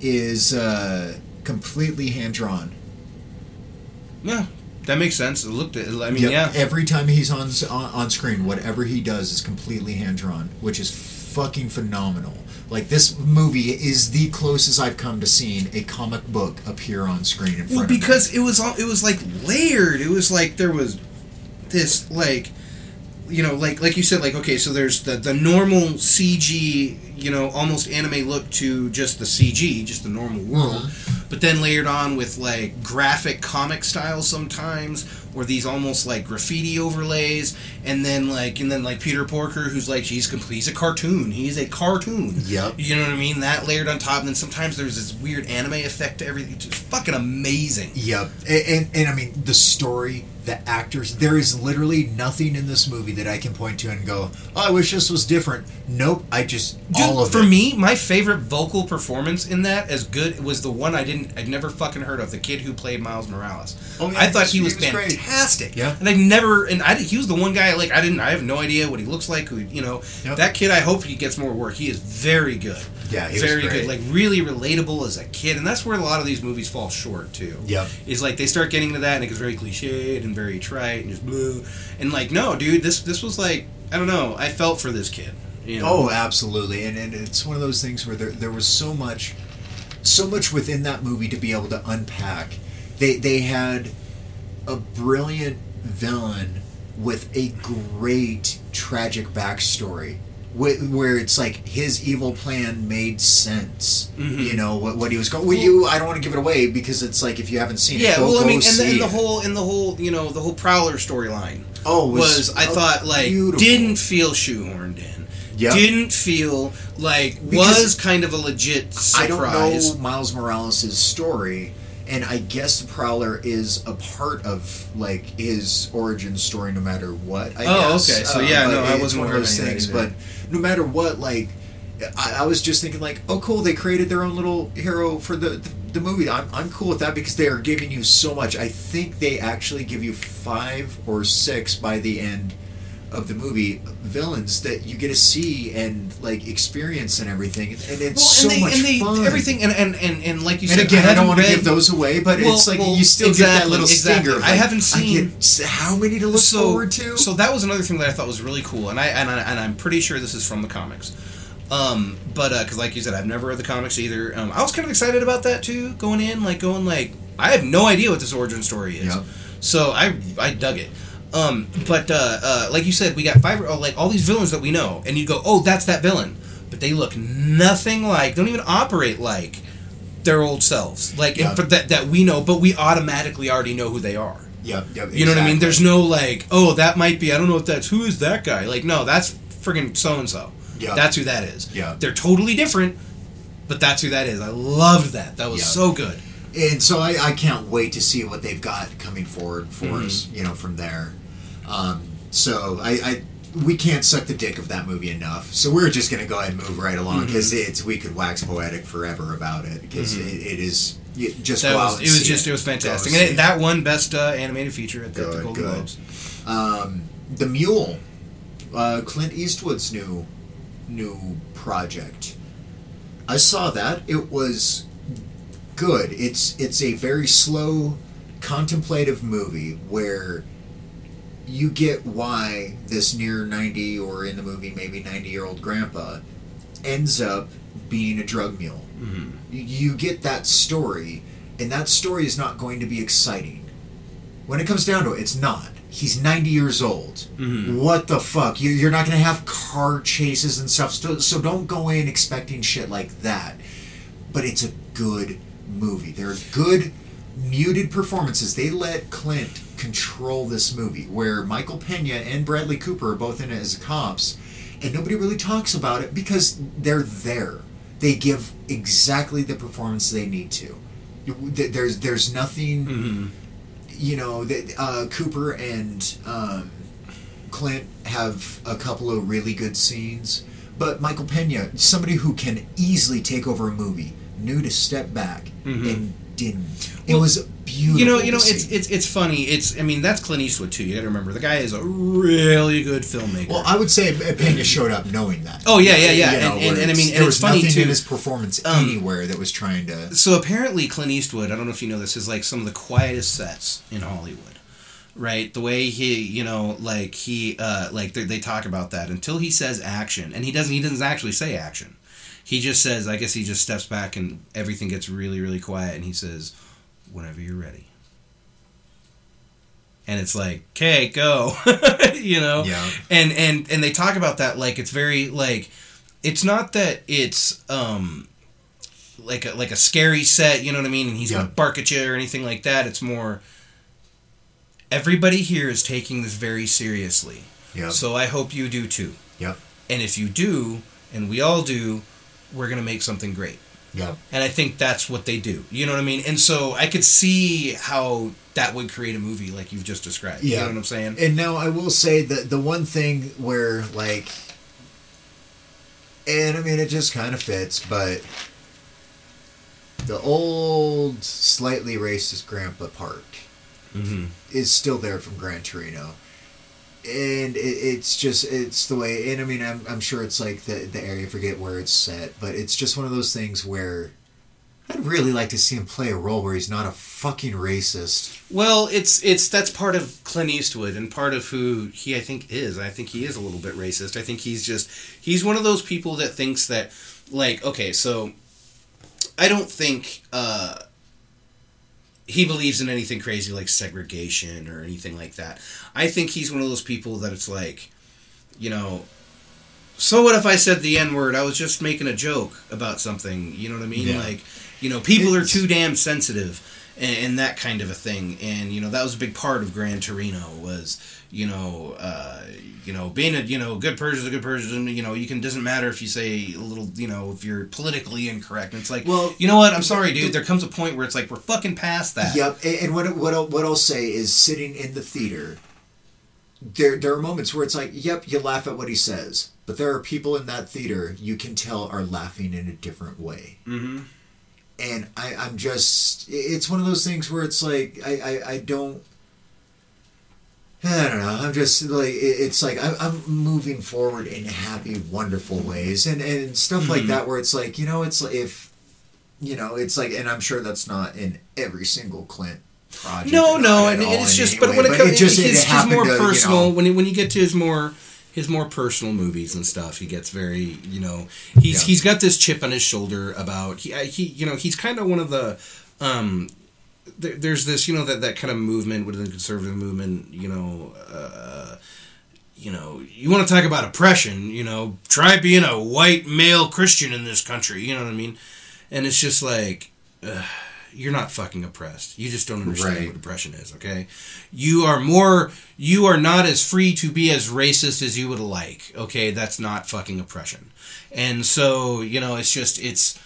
is uh, completely hand drawn. Yeah, that makes sense. It looked. I mean, Yep. yeah. Every time he's on, on on screen, whatever he does is completely hand drawn, which is fucking phenomenal. Like this movie is the closest I've come to seeing a comic book appear on screen in front Well, of me. because it was all it was like layered. It was like there was this like you know like like you said like okay so there's the the normal CG you know almost anime look to just the CG just the normal uh-huh. world but then layered on with like graphic comic style sometimes or these almost like graffiti overlays and then like and then like Peter Porker who's like he's complete he's a cartoon he's a cartoon. Yep. you know what I mean? That layered on top and then sometimes there's this weird anime effect to everything it's fucking amazing. Yep, and, and and I mean the story, the actors. There is literally nothing in this movie that I can point to and go, "Oh, I wish this was different." Nope, I just Dude, all of for it. me, my favorite vocal performance in that, as good, was the one I didn't, I'd never fucking heard of. The kid who played Miles Morales. Oh, yeah, I thought he he was, was great. fantastic. Yeah. and I never, and I, he was the one guy like I didn't, I have no idea what he looks like. Who, you know, Yep. that kid. I hope he gets more work. He is very good. Yeah, very good. Like really relatable as a kid, and that's where a lot of these movies fall short too. Yeah, is like they start getting into that, and it gets very cliched and very trite and just blue. And like, no, dude, this this was like, I don't know. I felt for this kid. You know? Oh, absolutely, and, and it's one of those things where there there was so much, so much within that movie to be able to unpack. They they had a brilliant villain with a great tragic backstory. Wh- Where it's like his evil plan made sense, Mhm. you know what, what he was going. Well, you, I don't want to give it away because it's like if you haven't seen it, Yeah, well, I mean, and the, and the whole, and the whole, you know, the whole Prowler storyline oh, it was, I thought, like, beautiful. didn't feel shoehorned in. Yep. Didn't feel like Because was kind of a legit surprise. I don't know Miles Morales' story, and I guess the Prowler is a part of like his origin story, no matter what. I Oh, guess. okay. So, Uh, yeah, but no, I wasn't one of those any of that things. But no matter what, like. I, I was just thinking like, oh cool, they created their own little hero for the, the, the movie. I'm, I'm cool with that because they are giving you so much. I think they actually give you five or six by the end of the movie villains that you get to see and like experience and everything, and it's Well, so and they, much and they, fun. everything, and, and, and, and like you And said, again, I, don't want to give those away, but Well, it's like well, you still get that little exactly. stinger. of, I haven't seen- get how many to look so, forward to. So that was another thing that I thought was really cool, and I and, I, and I'm pretty sure this is from the comics. Um, but because like you said, I've never read the comics either. Um, I was kind of excited about that too, going in, like going like I have no idea what this origin story is. Yep. So I I dug it. Um, but uh, uh, like you said, we got five oh, like all these villains that we know, and you go, oh, that's that villain, but they look nothing like, don't even operate like their old selves, like Yeah. for that that we know, but we automatically already know who they are. yep, yep, You know what I mean? There's no like, oh, that might be. I don't know if that's who is that guy. Like, no, that's friggin' so and so. Yeah. That's who that is. Yeah. They're totally different, but that's who that is. I loved that. That was Yeah. so good. and so I, I can't wait to see what they've got coming forward for Mm-hmm. us, you know, from there. Um, so I, I we can't suck the dick of that movie enough. So we're just gonna go ahead and move right along because Mm-hmm. it's we could wax poetic forever about it because it, it is you just That was, it was just it. it was fantastic. And it, it. that one best uh, animated feature at the, the Golden good. Globes. Um, the Mule, uh, Clint Eastwood's new new project. I saw that. It was good. It's it's a very slow, contemplative movie where you get why this near ninety or in the movie maybe ninety year old grandpa ends up being a drug mule. Mm-hmm. You- get that story, and that story is not going to be exciting. When it comes down to it, it's not. He's 90 years old. Mhm. What the fuck? You- You're not going to have car chases and stuff, so so don't go in expecting shit like that. But it's a good movie. There are good, muted performances. They let Clint control this movie, where Michael Pena and Bradley Cooper are both in it as cops, and nobody really talks about it because they're there. They give exactly the performance they need to. There's there's nothing Mm-hmm. you know, that uh, Cooper and um, Clint have a couple of really good scenes, but Michael Pena, somebody who can easily take over a movie, knew to step back Mhm. and didn't. It Well, was beautiful. You know, you know, to it's it's it's funny. It's I mean that's Clint Eastwood too. You got to remember the guy is a really good filmmaker. well, I would say Pena showed up knowing that. Oh, yeah, yeah, yeah. You And- know, and- where and I mean, and there was funny, nothing too. in his performance Um, anywhere that was trying to. so apparently Clint Eastwood, I don't know if you know this, is like some of the quietest sets in Hollywood. Right, the way he, you know, like he, uh, like they, they talk about that until he says action, and he doesn't. He doesn't actually say action. He just says, I guess he just steps back and everything gets really, really quiet, and he says, "Whenever you're ready." And it's like, okay, go, you know. Yeah. and and and they talk about that like it's very like it's not that it's um like a like a scary set you know what i mean and he's Yeah. gonna bark at you or anything like that it's more everybody here is taking this very seriously Yep. so i hope you do too Yep. and if you do and we all do we're gonna make something great Yeah. and i think that's what they do you know what i mean and so i could see how that would create a movie like you've just described you Yeah. know what i'm saying And now I will say that the one thing where like and I mean it just kind of fits, but the old slightly racist grandpa part mm-hmm. is still there from Gran Torino. And it, it's just it's the way and I mean I'm, I'm sure it's like the the area forget where it's set, but it's just one of those things where I'd really like to see him play a role where he's not a fucking racist. Well, it's it's that's part of Clint Eastwood and part of who he I think is. I think he is a little bit racist. I think he's just he's one of those people that thinks that like okay, so I don't think uh he believes in anything crazy like segregation or anything like that. I think he's one of those people that it's like, you know, so what if I said the N word? I was just making a joke about something. You know what I mean? Yeah. Like, you know, people are too damn sensitive and, and that kind of a thing. And you know, that was a big part of Gran Torino was, you know, uh, you know, being a you know good person is a good person. You know, you can doesn't matter if you say a little, you know, if you're politically incorrect. And it's like, Well, you know what? I'm sorry, dude. There comes a point where it's like we're fucking past that. Yep, and, and what what I'll, what I'll say is sitting in the theater. There there are moments where it's like, yep, you laugh at what he says, but there are people in that theater you can tell are laughing in a different way, Mm-hmm. And I I'm just it's one of those things where it's like I I, I don't. I don't know. I'm just like it's like I'm, I'm moving forward in happy, wonderful ways, and and stuff like Mhm. that. Where it's like you know, it's like if you know, it's like, and I'm sure that's not in every single Clint project. No, no, and it's just, but when it comes, it just it his, more to, you personal, know, when it, when you get to his more his more personal movies and stuff, he gets very, you know, he's Yeah. he's got this chip on his shoulder about he he, you know, he's kind of one of the. um there, there's this, you know, that, that kind of movement within the conservative movement, you know, uh, you know, you want to talk about oppression, you know, try being a white male Christian in this country, you know what I mean? And it's just like, uh, you're not fucking oppressed. You just don't understand Right. what oppression is, okay? You are more you are not as free to be as racist as you would like, okay? That's not fucking oppression. And so, you know, it's just it's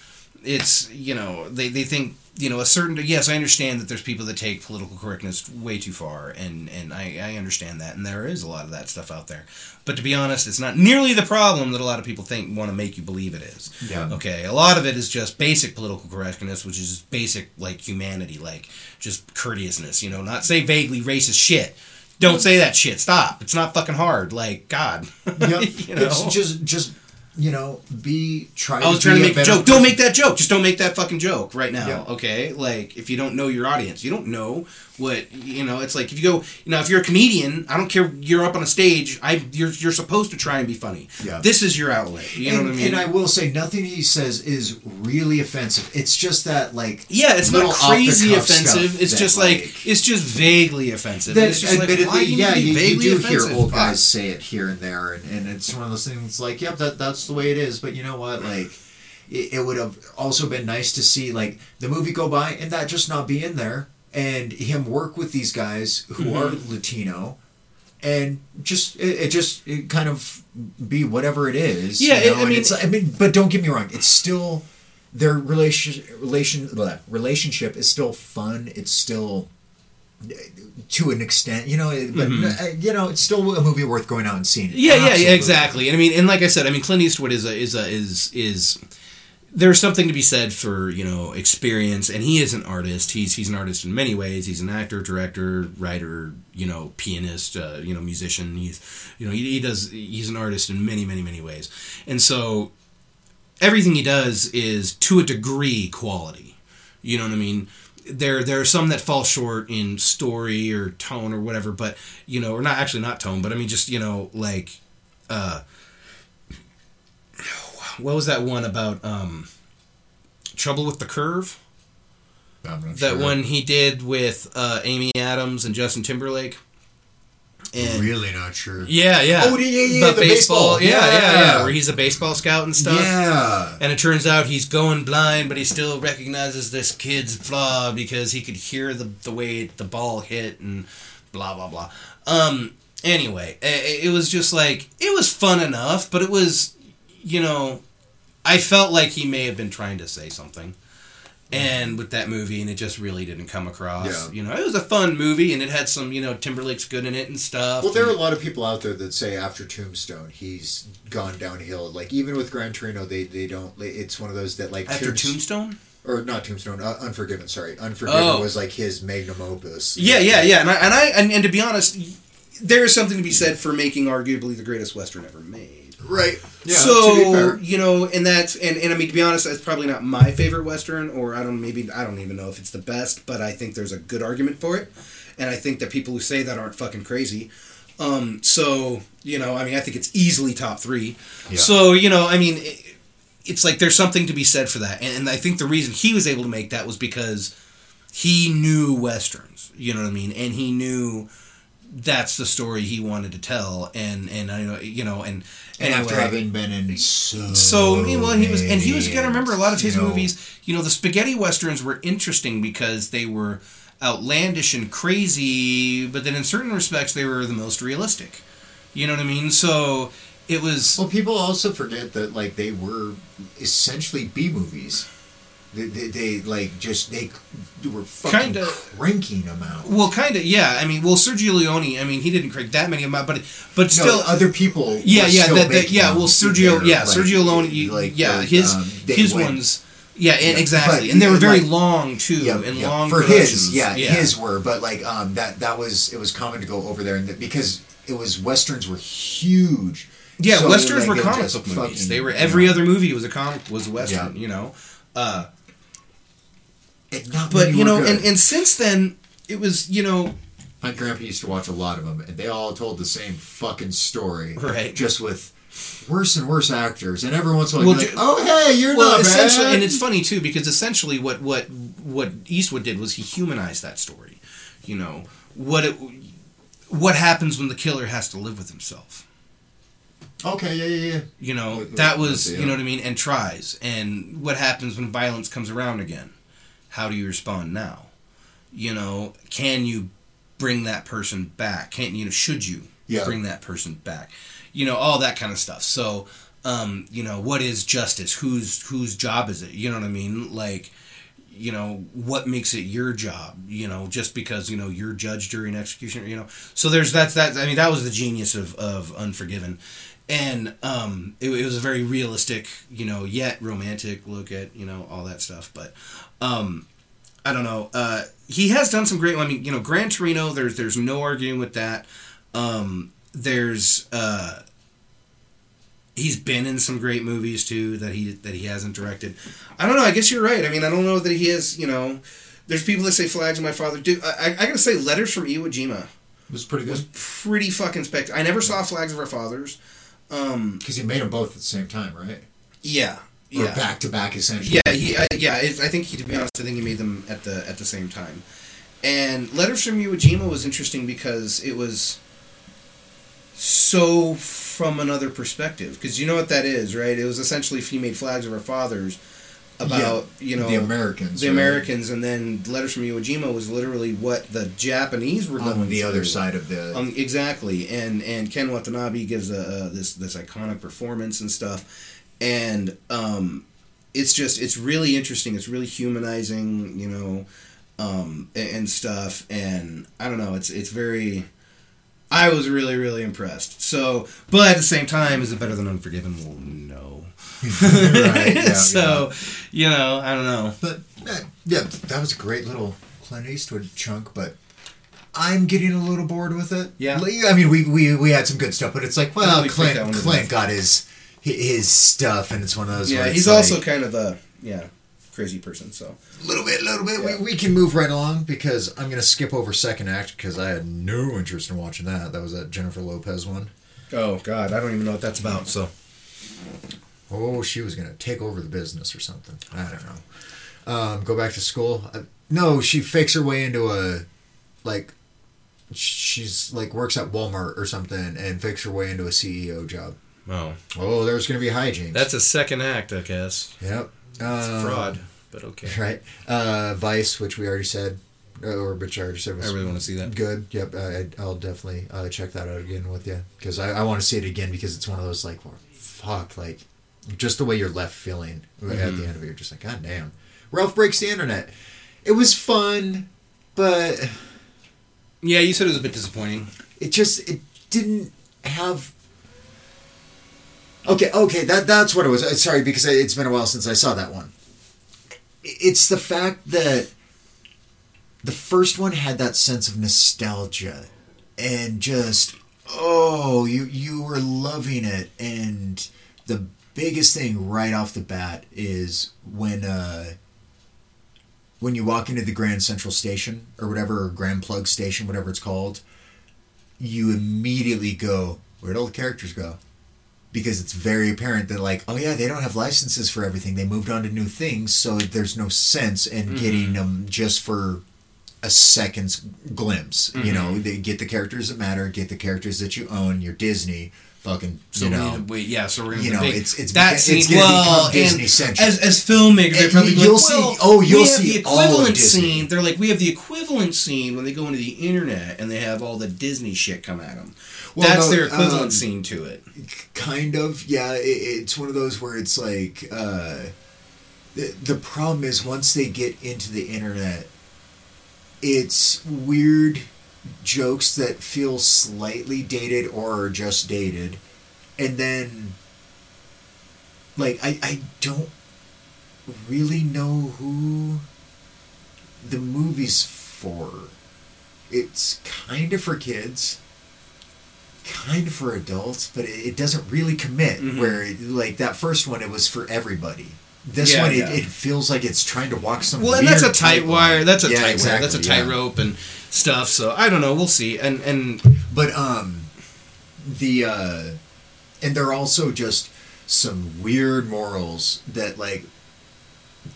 it's you know, they they think you know a certain yes i understand that there's people that take political correctness way too far and and I, I understand that and there is a lot of that stuff out there. But to be honest it's not nearly the problem that a lot of people think want to make you believe it is. Yeah. okay a lot of it is just basic political correctness which is basic like humanity like just courteousness you know not say vaguely racist shit. Don't say that shit. Stop. It's not fucking hard. Like god. Yep. you know? It's just just you know be try. I was to trying to make a joke. Don't make that joke. Just don't make that fucking joke right now. Yeah. Okay? Like if you don't know your audience, you don't know what you know. It's like if you go, you know, if you're a comedian, I don't care. You're up on a stage. I you're you're supposed to try and be funny. Yeah. This is your outlet. You know what I mean? and I will say, nothing he says is really offensive. It's just that, like, yeah, it's not crazy offensive. It's that, just like, it's just vaguely offensive. that it's just like, admittedly, you yeah, need to be you, you do hear old guys say it here and there, and, and it's one of those things. Like, yep, that that's the way it is. But you know what? Like, it, it would have also been nice to see like the movie go by and that just not be in there, and him work with these guys who Mm-hmm. are Latino. And just it, it just it kind of be whatever it is. Yeah, you it- I mean- it's, I mean, but don't get me wrong, it's still their relation relation relationship is still fun. It's still to an extent, you know, but uh, you know, it's still a movie worth going out and seeing. Mm-hmm. Yeah, yeah, yeah, exactly. And I mean, and like I said, I mean, Clint Eastwood is a is a is is there's something to be said for you know experience, and he is an artist. He's he's an artist in many ways. He's an actor, director, writer, you know, pianist, uh, you know, musician. He's you know he, he does he's an artist in many many many ways, and so everything he does is to a degree quality. You know what I mean? There, there are some that fall short in story or tone or whatever, but you know, or not actually not tone, but I mean just you know like, uh, what was that one about? Um, Trouble with the Curve. That sure. one he did with uh, Amy Adams and Justin Timberlake. And really not sure. yeah, yeah. Oh, yeah, yeah, the baseball. Yeah, yeah, yeah, Yeah. Where he's a baseball scout and stuff. Yeah. And it turns out he's going blind, but he still recognizes this kid's flaw because he could hear the the way the ball hit and blah blah blah. Um. Anyway, it, it was just like it was fun enough, but it was, you know, I felt like he may have been trying to say something. And with that movie, and it just really didn't come across. Yeah. You know, it was a fun movie, and it had some, you know, Timberlake's good in it and stuff. Well, there are a lot of people out there that say after Tombstone, he's gone downhill. Like even with Gran Torino, they they don't. It's one of those that like after Tombs- Tombstone. or not Tombstone, uh, Unforgiven. Sorry, Unforgiven Oh. was like his magnum opus. Yeah, yeah, yeah, and I, and I and, and to be honest, there is something to be said for making arguably the greatest western ever made. Right. Yeah. so to be fair. you know, and that's and, and I mean to be honest, that's probably not my favorite western, or I don't maybe I don't even know if it's the best, but I think there's a good argument for it, and I think that people who say that aren't fucking crazy. Um, so you know, I mean, I think it's easily top three. Yeah. So you know, I mean. It, it's like there's something to be said for that, and, and I think the reason he was able to make that was because he knew westerns. You know what I mean, and he knew that's the story he wanted to tell, and and I know you know and and after having been in so So well, he was, and he was. To remember, a lot of his you know, movies. You know, the spaghetti westerns were interesting because they were outlandish and crazy, but then in certain respects, they were the most realistic. You know what I mean? So it was. Well, people also forget that like they were essentially B movies. They, they, they like just they, were fucking Kinda- cranking them out. Well, kind of, yeah. I mean, well, Sergio Leone. I mean, he didn't crank that many of them, but but still, no, other people. yeah, yeah, that, that, yeah. Well, Sergio, yeah, like- Sergio Leone, like, yeah, like, his um, his went- ones, yeah, Yeah, exactly, but, and they were very long too, Yeah, and yeah, long for his, yeah, his were, but like um, that that was it was common to go over there and that, because it was westerns were huge. Yeah, So, westerns were comic book movies. fucking, They were you every know, other movie was a comic was a western. Yeah. You know, uh, but you know, good. and, and since then it was you know My grandpa used to watch a lot of them, and they all told the same fucking story. Right. Just with worse and worse actors, and every once in a while, Well, like, "Oh, hey, you're well not essentially, bad." and it's funny too because essentially what what what Eastwood did was he humanized that story. You know what it what happens when the killer has to live with himself. okay, yeah, yeah, yeah. You know that was you know uh, what I mean, and tries, and what happens when violence comes around again. How do you respond now? You know, can you bring that person back? Can you know? Should you Yeah. bring that person back? You know, all that kind of stuff. So, um, you know, what is justice? Whose whose job is it? You know what I mean? Like, you know, what makes it your job? You know, just because you know you're judge, jury, and executioner. You know, so there's that's that. I mean, that was the genius of of Unforgiven, and um, it, it was a very realistic, you know, yet romantic look at you know all that stuff. But um, I don't know. Uh, he has done some great. I mean, you know, Gran Torino. There's there's no arguing with that. Um, there's uh, he's been in some great movies too that he that he hasn't directed. I don't know. I guess you're right. I mean, I don't know that he has. You know, there's people that say Flags of My Father. Dude, I, I, I gotta say, Letters from Iwo Jima It was pretty good. was pretty fucking spectacular. I never saw Flags of Our Fathers. Um, because he made them both at the same time, right? yeah, Or yeah. back to back, essentially. Yeah, he, uh, yeah. I think he, to be honest, I think he made them at the at the same time. And Letters from Iwo Jima was interesting because it was so from another perspective. Because you know what that is, right? It was essentially if he made Flags of Our Fathers about you know the Americans. the right? Americans, and then Letters from Iwo Jima was literally what the Japanese were on the other side of the. Um, exactly, and and Ken Watanabe gives a, a this this iconic performance and stuff, and um, it's just it's really interesting. It's really humanizing, you know, um, and, and stuff. And I don't know. It's it's very. I was really really impressed. So, but at the same time, is it better than Unforgiven? Well, no. Right, yeah, so, you know, I don't know. But uh, yeah, that was a great little Clint Eastwood chunk. But I'm getting a little bored with it. Yeah. I mean, we we, we had some good stuff, but it's like, well, we Clint that one to Clint got his his stuff, and it's one of those. Yeah, he's it's also kind of a yeah crazy person. So a little bit, a little bit. Yeah. We, we can move right along because I'm gonna skip over second act because I had no interest in watching that. That was that Jennifer Lopez one. oh god, I don't even know what that's about. So Oh, she was gonna take over the business or something. I don't know. Um, go back to school. Uh, no, she fakes her way into a like. She's like works at Walmart or something and fakes her way into a CEO job. oh. Oh, there's gonna be hijinks. That's a second act, I guess. yep. It's Uh, fraud, but okay. Right. Uh, Vice, which we already said, uh, or which I already said was I really want to see that. good. Yep. I, I'll definitely uh, check that out again with you because I, I want to see it again because it's one of those like, fuck, like just the way you're left feeling at Mm-hmm. the end of it. You're just like, God damn. Ralph breaks the internet. It was fun, but Yeah, you said it was a bit disappointing. it just it didn't have. Okay, okay, that that's what it was. Uh, Sorry, because it's been a while since I saw that one. It's the fact that the first one had that sense of nostalgia and just oh, you you were loving it and the biggest thing right off the bat is when uh when you walk into the Grand Central Station or whatever, or Grand Plug Station, whatever it's called, you immediately go, where'd all the characters go? Because it's very apparent that, like, oh yeah, they don't have licenses for everything. They moved on to new things, so there's no sense in getting them just for a second's glimpse. You know, they get the characters that matter, get the characters that you own. You're Disney, fucking, So you we know. to wait. Yeah, so we're gonna you know, big, it's- it's that scene. it's gonna well, Disney-centric. as as filmmakers, they're probably you'll like, see- well, oh, you'll we have see the equivalent Disney. scene. They're like, we have the equivalent scene when they go into the internet and they have all the Disney shit come at them. Well, That's no, their equivalent um, scene to it. kind of yeah it, it's one of those where it's like uh the, the problem is once they get into the internet it's weird jokes that feel slightly dated or are just dated and then like i i don't really know who the movie's for it's kind of for kids kind of for adults, but it, it doesn't really commit. Mhm. Where it, like that first one, it was for everybody. This Yeah, one, yeah. it, it feels like it's trying to walk some. Well, and that's a tight wire. That's a Yeah, tight wire. That's a yeah. tightrope and stuff. So I don't know. We'll see. And and But um, the uh, and they're also just some weird morals that like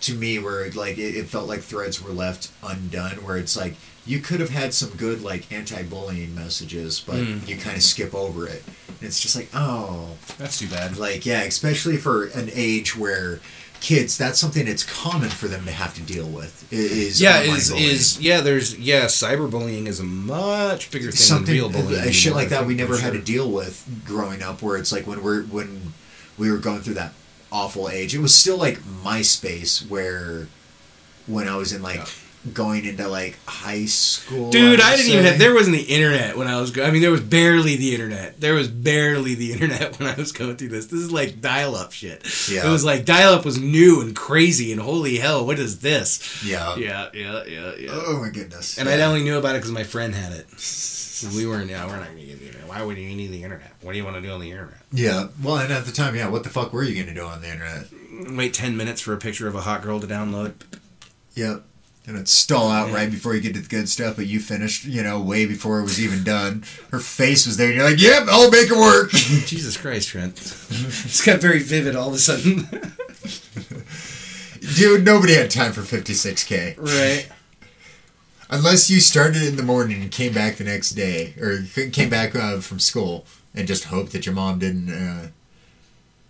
to me where like it, it felt like threads were left undone where it's like you could have had some good like anti-bullying messages but Mm. you kind of skip over it and it's just like oh that's too bad. like yeah especially for an age where kids, that's something that's common for them to have to deal with. Is yeah, is bullying. is yeah. There's yeah. Cyberbullying is a much bigger thing something than real bullying. uh, shit like that we never had to deal with growing up where it's like when we're when we were going through that awful age it was still like myspace where when i was in like going into like high school Dude, would I didn't even have. There wasn't the internet when I was. go- I mean, there was barely the internet. There was barely the internet when I was going through this. This is like dial-up shit. Yeah. It was like dial-up was new and crazy and holy hell, what is this? yeah Yeah, yeah, yeah, yeah. oh, oh my goodness And yeah. I only knew about it because my friend had it. We weren't. Yeah, we're not gonna get the internet. Why would you need the internet? What do you want to do on the internet? yeah well and at the time yeah what the fuck were you gonna do on the internet Wait ten minutes for a picture of a hot girl to download. yep and it'd stall out right before you get to the good stuff but you finished you know way before it was even done her face was there and you're like yep i'll make it work Jesus Christ, Trent! it's got very vivid all of a sudden. dude nobody had time for 56k right. Unless you started in the morning and came back the next day, or came back uh, from school and just hoped that your mom didn't. Uh,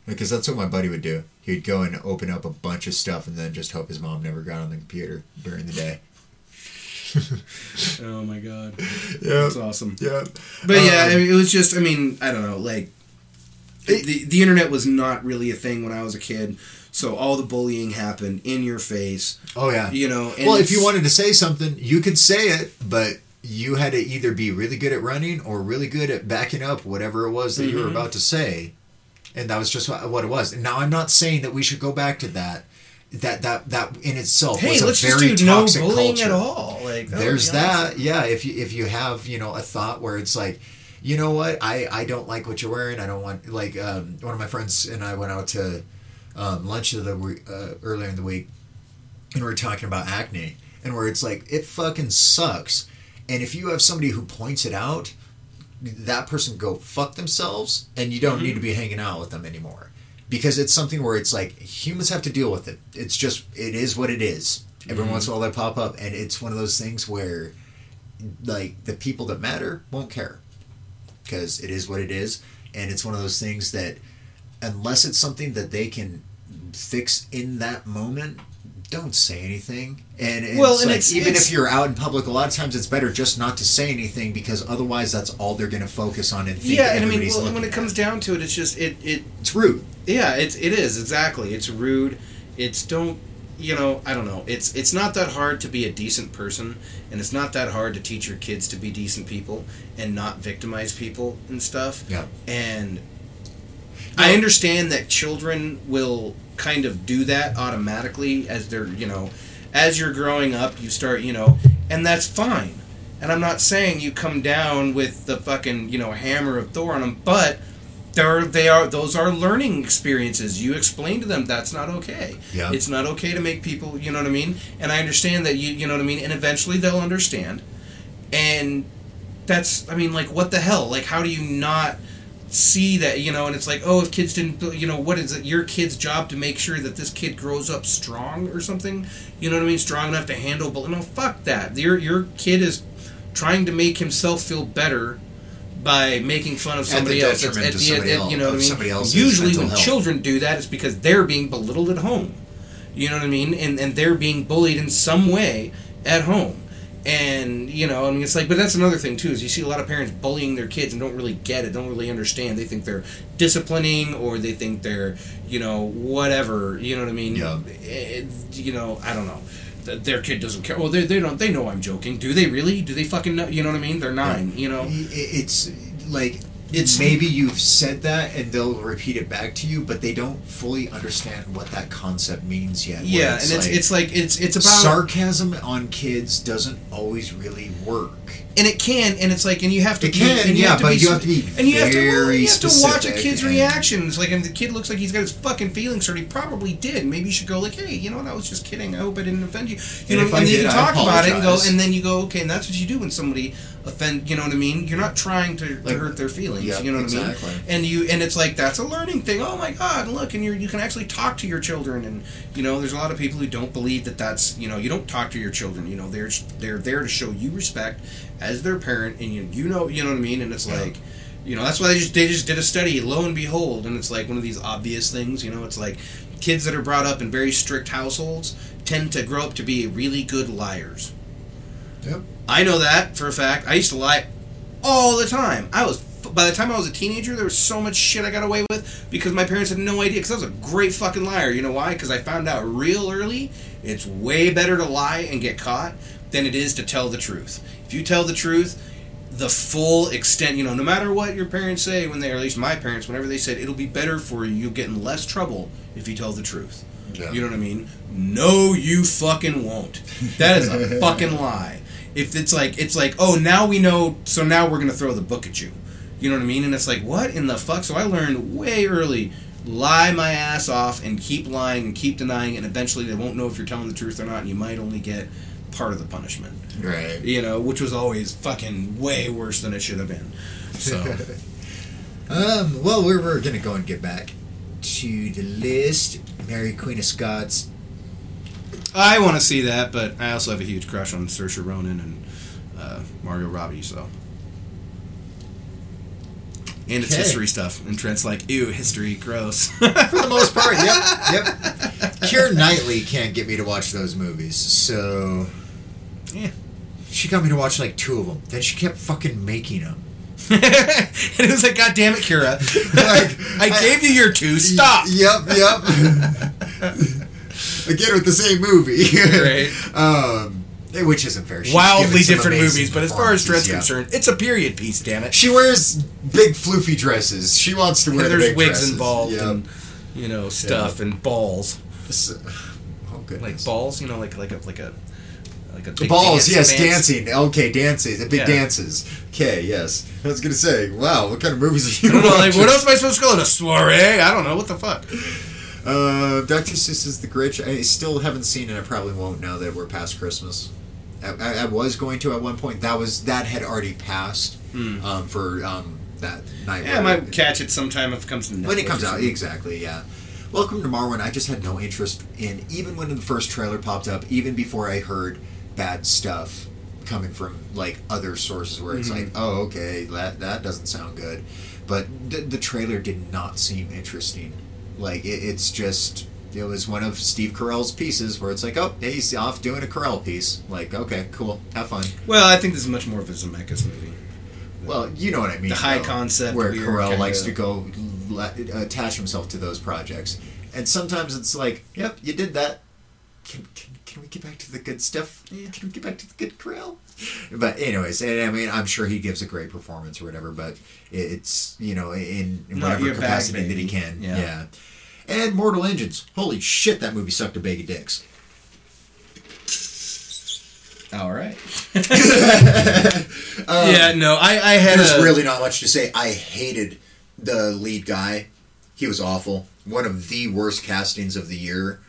because that's what my buddy would do. He'd go and open up a bunch of stuff and then just hope his mom never got on the computer during the day. Oh my god. Yeah. That's awesome. Yeah. But yeah, Um, I mean, it was just. I mean, I don't know. Like, the the internet was not really a thing when I was a kid. So all the bullying happened in your face. Oh, yeah. You know. And well, if you wanted to say something, you could say it, but you had to either be really good at running or really good at backing up whatever it was that you were Mhm. about to say. And that was just what what it was. And now I'm not saying that we should go back to that. That that that in itself Hey, was a very just do no toxic bullying culture. at all. Like that There's that. Yeah, if you if you have, you know, a thought where it's like, you know what, I I don't like what you're wearing. I don't want like um, one of my friends and I went out to um, lunch the uh, earlier in the week, and we are talking about acne, and where it's like it fucking sucks. And if you have somebody who points it out, that person go fuck themselves, and you don't need to mm-hmm. be hanging out with them anymore. Because it's something where it's like humans have to deal with it. It's just it is what it is. Every once in a mm-hmm. while they pop up, and it's one of those things where, like, the people that matter won't care, because it is what it is, and it's one of those things that, unless it's something that they can fix in that moment, don't say anything. And it's Well, and like, it's- even it's- if you're out in public, a lot of times it's better just not to say anything because otherwise that's all they're going to focus on and think Yeah, and I mean, well, when it comes at. down to it, it's just it it It's rude. Yeah, it's it is exactly. It's rude. It's don't you know? I don't know. It's it's not that hard to be a decent person, and it's not that hard to teach your kids to be decent people and not victimize people and stuff. Yeah. And I understand that children will kind of do that automatically as they're you know, as you're growing up, you start you know, and that's fine. And I'm not saying you come down with the fucking you know hammer of Thor on them, but they're they are those are learning experiences. You explain to them that's not okay. Yeah. It's not okay to make people, you know what I mean? And I understand that you you know what I mean, and eventually they'll understand. And that's I mean like what the hell? Like how do you not see that, you know, and it's like, "Oh, if kids didn't, you know, what is it your kid's job to make sure that this kid grows up strong or something?" You know what I mean? Strong enough to handle but no, fuck that. Your your kid is trying to make himself feel better by making fun of At somebody else. to it's- somebody it- else- you know what I mean? Usually, when health. children do that, it's because they're being belittled at home. You know what I mean? And and they're being bullied in some way at home. And you know, I mean, it's like, but that's another thing too. Is you see a lot of parents bullying their kids and don't really get it, don't really understand. They think they're disciplining, or they think they're, you know, whatever. You know what I mean? Yeah. It- you know, I don't know. Their kid doesn't care. Well, they, they don't. They know I'm joking. Do they really? Do they fucking know? You know what I mean? They're nine. You know. It's like It's- it's maybe you've said that and they'll repeat it back to you, but they don't fully understand what that concept means yet. Yeah, and it's it's like it's it's about sarcasm on kids doesn't always really work. And it can, and it's like, and you have to. It be, can, and yeah, to but be, you have to be and you have to, well, you have to watch a kid's and- reactions. Like, and the kid looks like he's got his fucking feelings hurt. He probably did. Maybe you should go like, hey, you know what? I was just kidding. I hope I didn't offend you. You And know, and then you can talk about it and go, and then you go, okay, and that's what you do when somebody offend. You know what I mean? You're not trying to, to hurt their feelings. Yeah, you know what I mean? And you, and it's like that's a learning thing. Oh my god, look, and you you can actually talk to your children, and you know, there's a lot of people who don't believe that that's you know, you don't talk to your children. You know, they're they're there to show you respect as their parent, and you you know you know what I mean. And it's Yeah. like, you know, that's why they just they just did a study. Lo and behold, and it's like one of these obvious things. You know, it's like kids that are brought up in very strict households tend to grow up to be really good liars. Yep. I know that for a fact. I used to lie all the time. I was by the time I was a teenager, there was so much shit I got away with because my parents had no idea. Because I was a great fucking liar. You know why? Because I found out real early. It's way better to lie and get caught than it is to tell the truth. If you tell the truth, the full extent, you know, no matter what your parents say when they, or at least my parents, whenever they said it'll be better for you, you'll get in less trouble if you tell the truth. Yeah. You know what I mean? No, you fucking won't. That is a fucking lie. If it's like it's like, oh, now we know, so now we're gonna throw the book at you. You know what I mean? And it's like, what in the fuck? So I learned way early, lie my ass off and keep lying and keep denying, and eventually they won't know if you're telling the truth or not, and you might only get part of the punishment. Right. You know, which was always fucking way worse than it should have been. So Um, well, we're, we're going to go and get back to the list. Mary Queen of Scots. I want to see that, but I also have a huge crush on Saoirse Ronan and uh, Margot Robbie. So, and it's Okay. history stuff, and Trent's like, "Ew, history, gross." For the most part, yep. Yep. Keira Knightley can't get me to watch those movies, so. Yeah. She got me to watch like two of them. Then she kept fucking making them. and it was like, God damn it, Keira! Like, I gave you your two. Stop. Yep, yep. Again with the same movie. Right. Um, eh, which isn't fair. She's Wildly different movies, but as far as performances, yeah. concerned, it's a period piece. Damn it. She wears big floofy dresses. She wants to wear And the there's wigs dresses. involved Yep. and you know stuff and balls, So- oh like balls. You know, like like a like a like big Balls, yes, dancing. Okay, dances, the big Yeah. dances. Okay, yes. I was gonna say, wow, what kind of movies are I you don't know, like, watching? what else am I supposed to call it? A soiree? I don't know. What the fuck? Uh, Dr. Seuss's The Grinch. I still haven't seen it. I probably won't now that we're past Christmas. I, I, I was going to at one point. That was that had already passed um, for um, that night. Yeah, I might catch it sometime if it comes to Netflix. when it comes out. Exactly, yeah. Welcome to Marwen. I just had no interest in even when the first trailer popped up, even before I heard bad stuff coming from like other sources where it's Mm-hmm. like, oh, okay, that that doesn't sound good. But the, the trailer did not seem interesting. Like it, it's just it was one of Steve Carell's pieces where it's like, oh, he's off doing a Carell piece. Like, okay, cool, have fun. Well, I think this is much more of a Zemeckis movie. Well, you know what I mean. The high though, concept, where Carell kinda- likes to go attach himself to those projects, and sometimes it's like, "Yep, you did that. Can, can, can we get back to the good stuff? Yeah. Can we get back to the good grill? But anyways, and I mean, I'm sure he gives a great performance or whatever. But it's you know in, in whatever your bag, capacity that he can. Yeah. yeah. And Mortal Engines. Holy shit, that movie sucked a bag of dicks. All right. yeah, um, no, I, I had There's a, really not much to say. I hated the lead guy. He was awful. One of the worst castings of the year.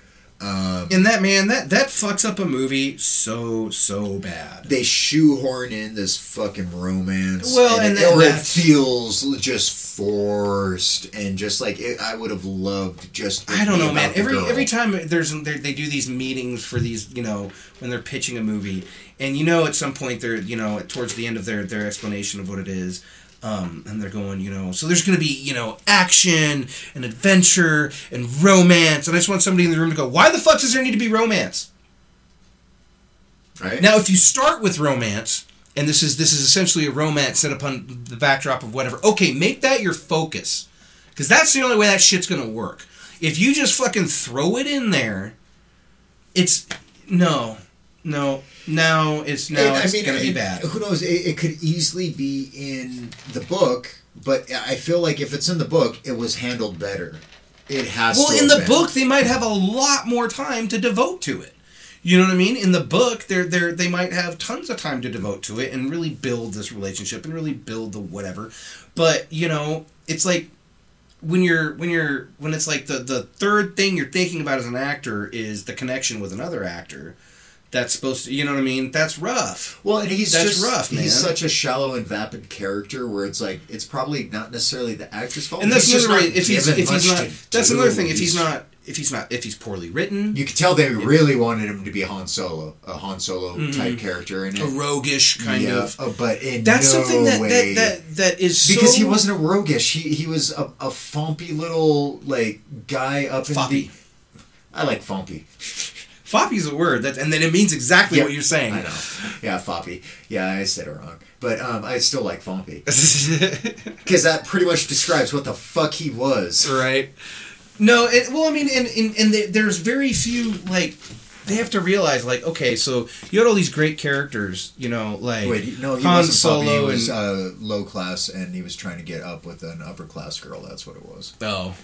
Um, and that man that that fucks up a movie so so bad. they shoehorn in this fucking romance. Well, and it, then or it feels just forced and just like it, I would have loved just. I don't know, man. Every girl. every time there's they they do these meetings for these, you know, when they're pitching a movie, and you know, at some point they're, you know, towards the end of their their explanation of what it is, um, and they're going, you know, so there's going to be, you know, action and adventure and romance, and I just want somebody in the room to go, why the fuck does there need to be romance? right Now, if you start with romance, and this is this is essentially a romance set upon the backdrop of whatever, okay, make that your focus, because that's the only way that shit's gonna work. If you just fucking throw it in there, it's no, no, now it's now And, it's gonna be bad. Who knows? It, it could easily be in the book, but I feel like if it's in the book, it was handled better. It has. Well, in the been. book, they might have a lot more time to devote to it. You know what I mean? In the book, they're they're, they might have tons of time to devote to it and really build this relationship and really build the whatever. But you know, it's like when you're when you're when it's like the the third thing you're thinking about as an actor is the connection with another actor. That's supposed to, you know what I mean? That's rough. Well, and he's That's just rough, man. He's such a shallow and vapid character where it's like it's probably not necessarily the actor's fault. And that's he's another. If he's if he's not, that's another thing. If he's not if he's not if he's poorly written, you could tell they really wanted him to be Han Solo, a Han Solo type character, and a roguish kind yeah, of. uh, but in That's no something that, way, that that that is because so he wasn't a roguish. He he was a, a fompy little like guy up in Foppy. the I like funky. is a word that, and then it means exactly Yep, what you're saying. I know. Yeah, foppy. Yeah, I said it wrong, but um, I still like funky because that pretty much describes what the fuck he was. right. No, it, well, I mean, and, and, and there- there's very few, like, they have to realize, like, okay, so you had all these great characters, you know, like Wait, no, he Han wasn't Solo was and uh, low class, and he was trying to get up with an upper class girl. That's what it was. oh,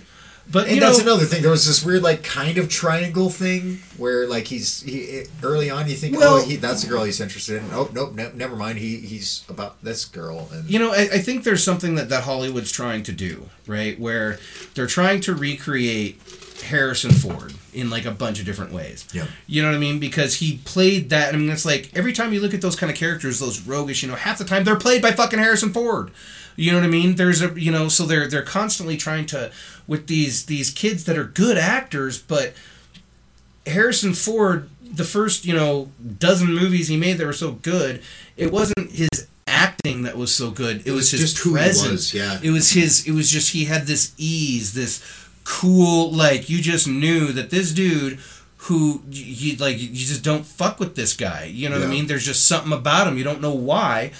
but And that's know, another thing. There was this weird, like, kind of triangle thing where, like, he's he early on you think, Well- oh, he, that's the girl he's interested in. Oh, nope, ne- never mind. He he's about this girl, and you know, I, I think there's something that that Hollywood's trying to do, right? Where they're trying to recreate Harrison Ford in like a bunch of different ways. Yeah. You know what I mean? Because he played that. I mean, it's like every time you look at those kind of characters, those roguish, you know, half the time they're played by fucking Harrison Ford. You know what I mean? There's a, you know, so they're they're constantly trying to with these these kids that are good actors, but Harrison Ford, the first you know dozen movies he made that were so good, it wasn't his acting that was so good. It, was, his just who he presence. was, yeah. It was his. It was just he had this ease, this cool. Like you just knew that this dude who you like you just don't fuck with this guy. You know what I mean? There's just something about him. You don't know why.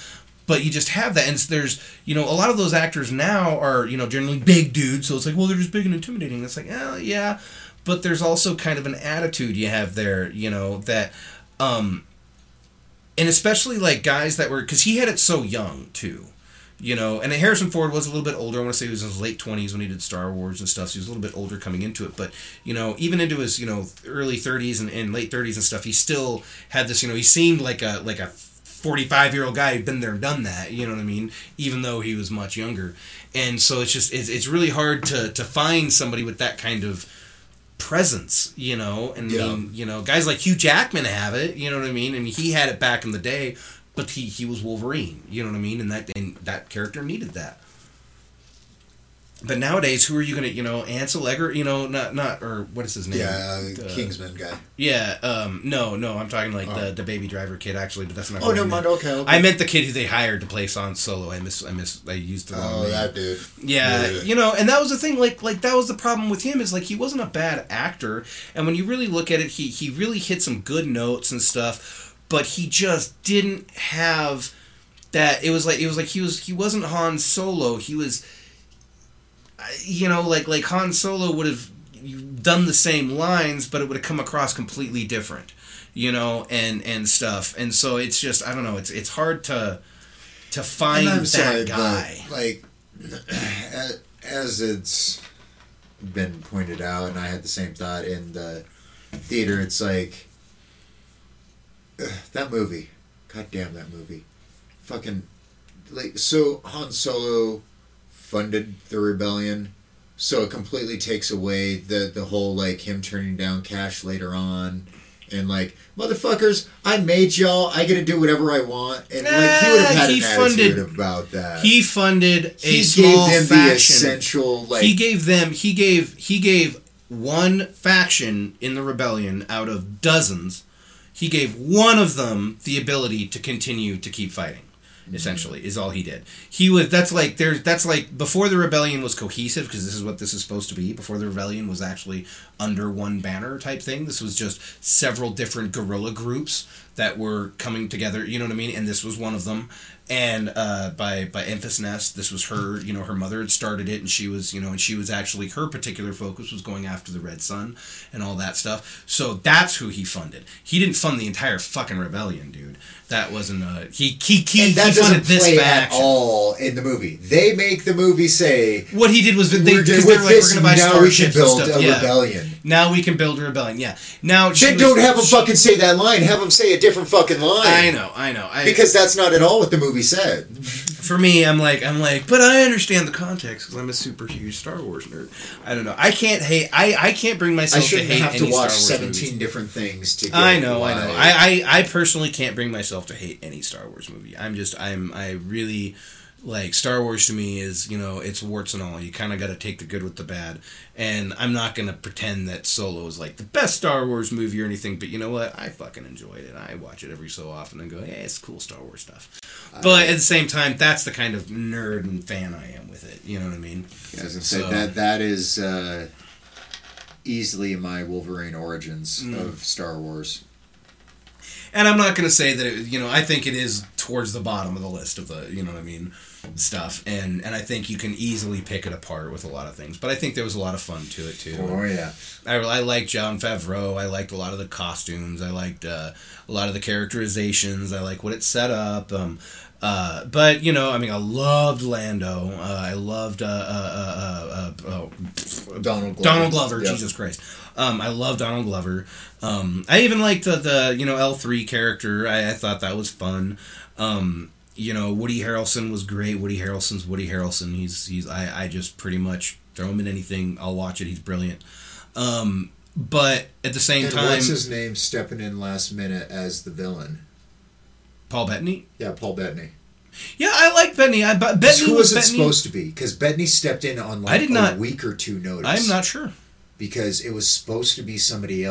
But you just have that, and there's, you know, a lot of those actors now are, you know, generally big dudes. So it's like, well, they're just big and intimidating. It's like, oh, yeah, but there's also kind of an attitude you have there, you know, that, um, and especially like guys that were, because he had it so young too, you know, and Harrison Ford was a little bit older. I want to say he was in his late twenties when he did Star Wars and stuff. So he was a little bit older coming into it, but you know, even into his you know early thirties and, and late thirties and stuff, he still had this. You know, he seemed like a like a 45 year old guy who'd been there and done that you know what i mean even though he was much younger. And so it's just it's, it's really hard to to find somebody with that kind of presence you know? And Yeah. I mean, you know guys like hugh jackman have it you know what i mean? I and he had it back in the day but he he was wolverine you know what i mean? And that and that character needed that but nowadays who are you gonna you know ansel egger you know not not or what is his name yeah, uh, Uh, Kingsman guy. yeah um no no i'm talking like the Oh. the baby driver kid actually but that's not Oh, meant. mind. Okay, okay. I meant the kid who they hired to play Han Solo. I miss, I miss, I used the wrong Oh, name. that dude. Yeah, Yeah. you know, and that was the thing. Like, like that was the problem with him is like he wasn't a bad actor, and when you really look at it, he he really hit some good notes and stuff, but he just didn't have that. It was like it was like he was he wasn't Han Solo. He was, you know, like like Han Solo would have done the same lines, but it would have come across completely different, you know, and and stuff. And so it's just I don't know. It's it's hard to to find that sorry, guy. like, as it's been pointed out, and I had the same thought in the theater. It's like that movie. God damn that movie. Fucking like so Han Solo funded the rebellion. So it completely takes away the the whole like him turning down cash later on, and like motherfuckers, I made y'all. I get to do whatever I want, and like he would have ah, had he an funded- attitude about that. He funded a He small them the faction. essential like he gave them. He gave. He gave one faction in the rebellion out of dozens. He gave one of them the ability to continue to keep fighting. Essentially, is all he did. He was. That's like there's. That's like before the rebellion was cohesive because this is what this is supposed to be. Before the rebellion was actually under one banner type thing. This was just several different guerrilla groups that were coming together. You know what I mean? And this was one of them. And uh, by by Enfys Nest, this was her. You know, her mother had started it, and she was. You know, and she was actually her particular focus was going after the Red Sun and all that stuff. So that's who he funded. He didn't fund the entire fucking rebellion, dude. That wasn't a he. He, he, and that he doesn't funded this play at all in the movie. They make the movie say What he did was they, we're with they were like, this, we're gonna buy now we should build stuff. a yeah. rebellion. Now we can build a rebellion. Yeah. Now she Then was- don't have them fucking say that line. Have them say a different fucking line. I know, I know. I, Because that's not at all what the movie said. for me, I'm like, I'm like, but I understand the context because I'm a super huge Star Wars nerd. I don't know. I can't hate. I, I can't bring myself to shouldn't hate have to watch 17 movies. different things to get I know, why. I know. I, I, I personally can't bring myself to hate any Star Wars movie. I'm just, I'm, I really like Star Wars to me is, you know, it's warts and all. You kind of got to take the good with the bad. And I'm not going to pretend that Solo is like the best Star Wars movie or anything, but you know what? I fucking enjoyed it. I watch it every so often and go, hey, it's cool Star Wars stuff. But at the same time, that's the kind of nerd and fan I am with it. You know what I mean? As I said, So- that that is uh, easily my Wolverine origins Mm. of Star Wars. And I'm not going to say that it, you know, I think it is towards the bottom of the list of the, you know what I mean, stuff. And and I think you can easily pick it apart with a lot of things. But I think there was a lot of fun to it too. Oh yeah, I, I liked Jon Favreau. I liked a lot of the costumes. I liked uh, a lot of the characterizations. I like what it set up. Um, uh, but you know, I mean, I loved Lando. Uh, I loved uh, uh, uh, uh, uh, oh, Donald Glover. Donald Glover. Yeah. Jesus Christ. Um, I love Donald Glover. Um, I even liked the, the you know L three character. I, I thought that was fun. Um, you know, Woody Harrelson was great. Woody Harrelson's Woody Harrelson. He's he's I, I just pretty much throw him in anything. I'll watch it. He's brilliant. Um, but at the same And time, what's his name stepping in last minute as the villain? Paul Bettany. Yeah, Paul Bettany. Yeah, I like Bettany. I, but Bettany Who was was it Bettany. supposed to be? Because Bettany stepped in on like I did a not- week or two notice. I'm not sure. because it was supposed to be somebody Hmm.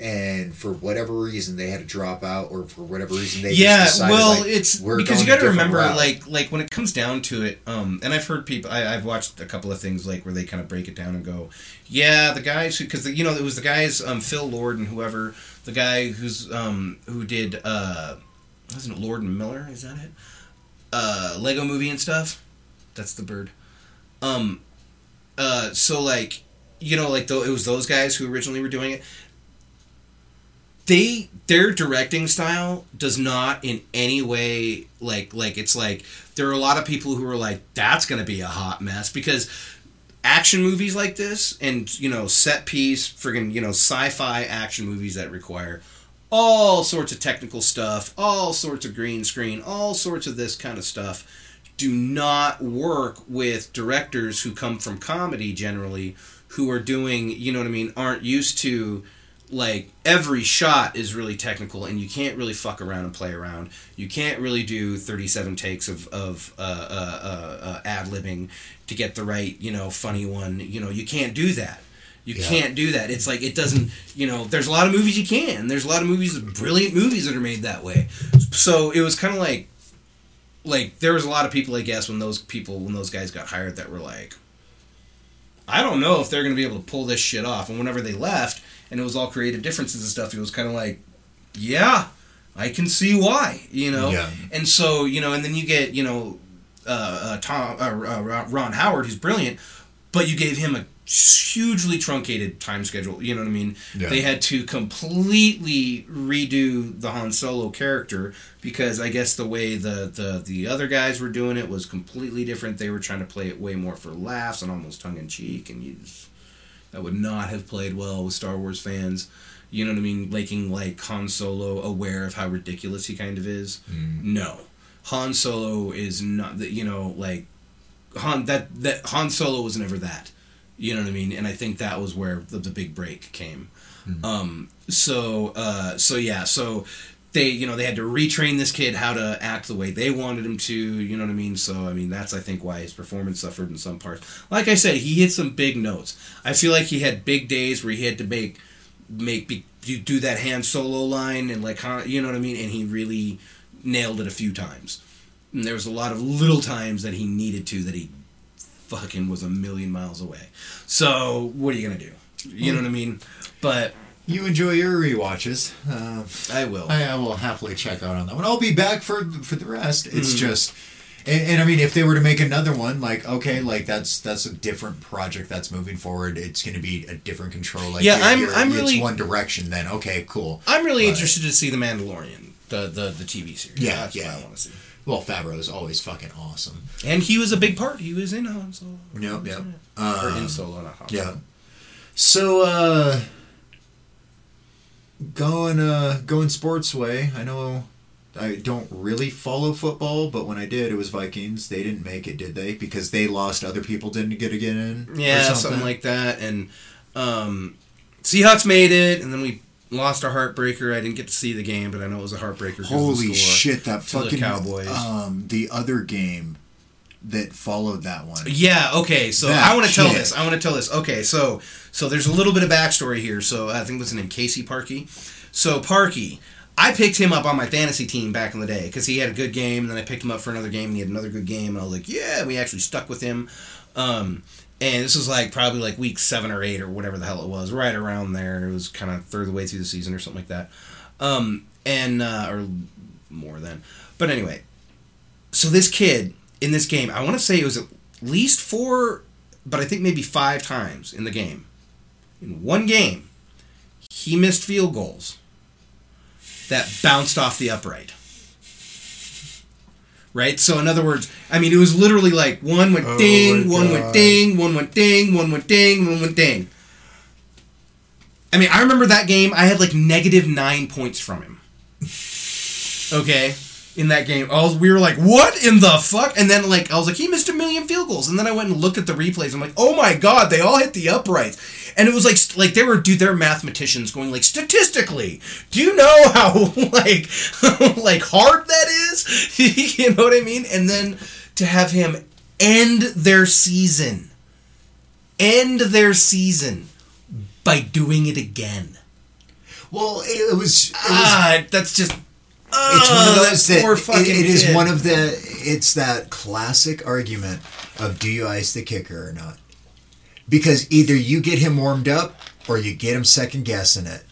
And for whatever reason, they had to drop out, or for whatever reason, they yeah, just decided, well, like, it's because you got to remember, route. like, like when it comes down to it, um, and I've heard people, I, I've watched a couple of things like where they kind of break it down and go, yeah, the guys who, because you know, it was the guys, um, Phil Lord and whoever, the guy who's, um, who did, uh, wasn't it Lord and Miller? Is that it? Uh, Lego Movie and stuff. That's the bird. Um, uh, so like, you know, like though it was those guys who originally were doing it they their directing style does not in any way like like it's like there are a lot of people who are like that's going to be a hot mess because action movies like this and you know set piece friggin you know sci-fi action movies that require all sorts of technical stuff all sorts of green screen all sorts of this kind of stuff do not work with directors who come from comedy generally who are doing you know what i mean aren't used to like every shot is really technical and you can't really fuck around and play around. You can't really do 37 takes of, of uh, uh, uh, uh, ad-libbing to get the right you know funny one. You know you can't do that. You Yeah. can't do that. It's like it doesn't you know there's a lot of movies you can. There's a lot of movies brilliant movies that are made that way. So it was kind of like like there was a lot of people i guess when those people when those guys got hired that were like I don't know if they're going to be able to pull this shit off. And whenever they left, and it was all creative differences and stuff, it was kind of like, yeah, I can see why, you know. Yeah. And so you know, and then you get you know, uh, uh, Tom uh, uh, Ron Howard, who's brilliant, but you gave him a hugely truncated time schedule. You know what I mean? Yeah. They had to completely redo the Han Solo character because I guess the way the, the the other guys were doing it was completely different. They were trying to play it way more for laughs and almost tongue in cheek, and you just, that would not have played well with Star Wars fans. You know what I mean? Making like Han Solo aware of how ridiculous he kind of is. Mm. No, Han Solo is not that. You know, like Han that that Han Solo was never that. You know what I mean? And I think that was where the, the big break came. Um, so uh, so yeah, so they you know they had to retrain this kid how to act the way they wanted him to. You know what I mean? So I mean that's I think why his performance suffered in some parts. Like I said, he hit some big notes. I feel like he had big days where he had to make make be, do do that Han Solo line and like you know what I mean, and he really nailed it a few times. And there was a lot of little times that he needed to that he fucking was a million miles away. So what are you gonna do? You know what I mean? But You enjoy your rewatches. Uh, I will. I, I will happily check out on that one. I'll be back for for the rest. It's Mm-hmm. just, and, and I mean, if they were to make another one, like okay, like that's that's a different project that's moving forward. It's going to be a different control. Like Yeah, you're- I'm- you're- I'm it's really- one direction. Then okay, cool. I'm really But- interested to see the Mandalorian, the the, the TV series. Yeah, that's yeah. what I want to see. Well, Favreau is always fucking awesome. And he was a big part. He was in Han Solo. Yep, yep. or Um, in Solo, not Han. Yeah. So uh going uh going sports way, I know I don't really follow football, but when I did it was Vikings. They didn't make it, did they? Because they lost other people didn't get to get in. or Yeah, something. like that. And um, Seahawks made it, and then we lost a heartbreaker. I didn't get to see the game, but I know it was a heartbreaker. 'cause of the Holy shit, that to the fucking Cowboys. um the other game that followed that one. Yeah. Okay. So That I want to tell this. I want to tell this. Okay. So so there's a little bit of backstory here. So I think what's his name, Casey Parkey. So Parkey, I picked him up on my fantasy team back in the day because he had a good game. And then I picked him up for another game, and he had another good game. And I was like, yeah. We actually stuck with him. Um, and this was like probably like week seven or eight or whatever the hell it was, right around there. It was kind of third the way through the season or something like that, um, and uh, or more than. But anyway, so this kid in this game, I want to say it was at least four, but I think maybe five times in the game. In one game, he missed field goals that bounced off the upright. Right? So, in other words, I mean, it was literally like one went Oh ding, my one went ding, one went ding, one went ding, one went ding. I mean, I remember that game, I had like negative nine points from him. Okay? In that game. I was, we were like, what in the fuck? And then, like, I was like, he missed a million field goals. And then I went and looked at the replays. I'm like, oh my god, they all hit the uprights. And it was like, like they were, dude, they're mathematicians going like, statistically, do you know how like, like hard that is? you know what I mean? And then to have him end their season, end their season by doing it again. Well, it, was. It was Ah, that's just. It's one of ah, those that it- it is kid. one of the it's that classic argument of do you ice the kicker or not because either you get him warmed up or you get him second guessing it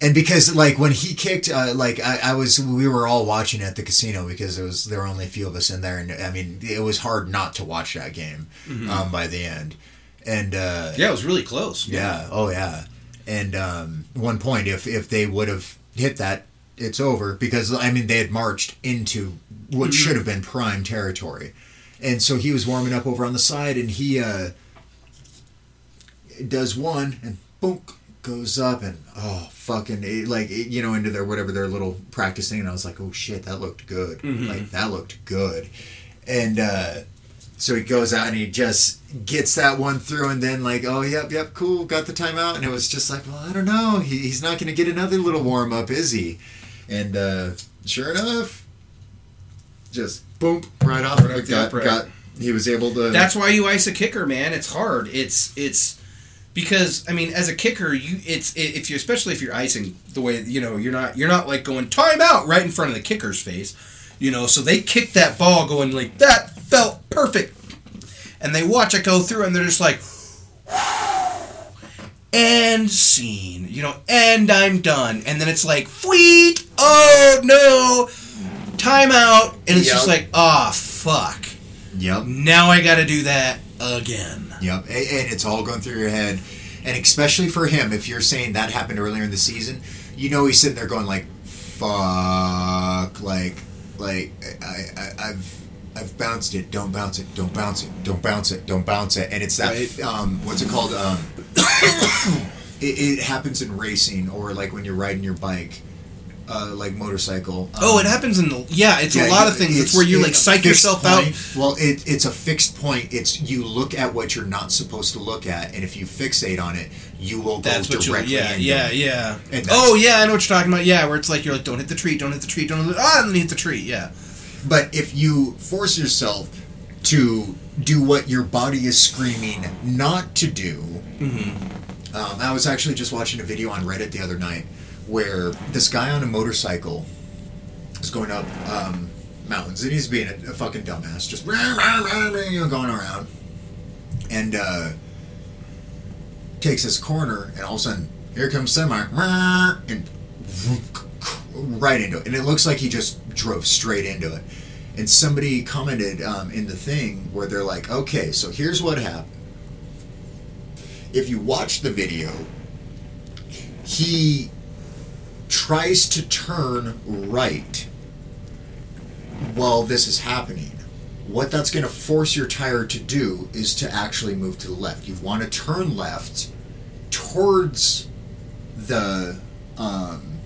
and because like when he kicked uh, like I, I was we were all watching at the casino because it was there were only a few of us in there and i mean it was hard not to watch that game um, by the end and uh, Yeah, it was really close. yeah. Oh yeah. And um, one point, if if they would have hit that, it's over because I mean they had marched into what should have been prime territory, and so he was warming up over on the side, and he uh, does one and boom goes up and oh fucking it, like it, you know into their whatever their little practice thing, and I was like oh shit that looked good. Like that looked good, and. uh so he goes out and he just gets that one through, and then like, oh yep, yep, cool, got the timeout, and it was just like, well, I don't know, he, he's not going to get another little warm up, is he? And uh, sure enough, just boom, right off, Right the got, upright. got he was able to. That's why you ice a kicker, man. It's hard. It's it's because I mean, as a kicker, you it's if you especially if you're icing the way you know you're not you're not like going time out right in front of the kicker's face, you know. So they kick that ball going like that felt perfect, and they watch it go through, and they're just like. And scene, you know, and I'm done. And then it's like, sweet, oh no, timeout. And it's just like, ah, fuck. Yep, Now I got to do that again. yep, and, and it's all going through your head, and especially for him, if you're saying that happened earlier in the season, you know he's sitting there going like, fuck, like, like I, I I've. I've bounced it. Don't bounce it. Don't bounce it. Don't bounce it. Don't bounce it. And it's that. Right. Um, what's it called? Um, it, it happens in racing or like when you're riding your bike, uh, like motorcycle. Oh, Um, it happens in the yeah. It's yeah, a lot of things. It's, where you like psych yourself out. Well, it, it's a fixed point. It's you look at what you're not supposed to look at, and if you fixate on it, you will go That's what directly Yeah, into yeah, yeah. Oh yeah, I know what you're talking about. Yeah, where it's like you're like, don't hit the tree, don't hit the tree, don't hit the, ah, and then you hit the tree. Yeah. But if you force yourself to do what your body is screaming not to do, Mm-hmm. um, I was actually just watching a video on Reddit the other night where this guy on a motorcycle is going up um, mountains and he's being a, a fucking dumbass, just you know, going around, and uh, takes this corner, and all of a sudden, here comes semi, and right into it, and it looks like he just drove straight into it. And somebody commented um, in the thing where they're like, "Okay, so here's what happened. If you watch the video, he tries to turn right while this is happening. What that's going to force your tire to do is to actually move to the left. You want to turn left towards the um,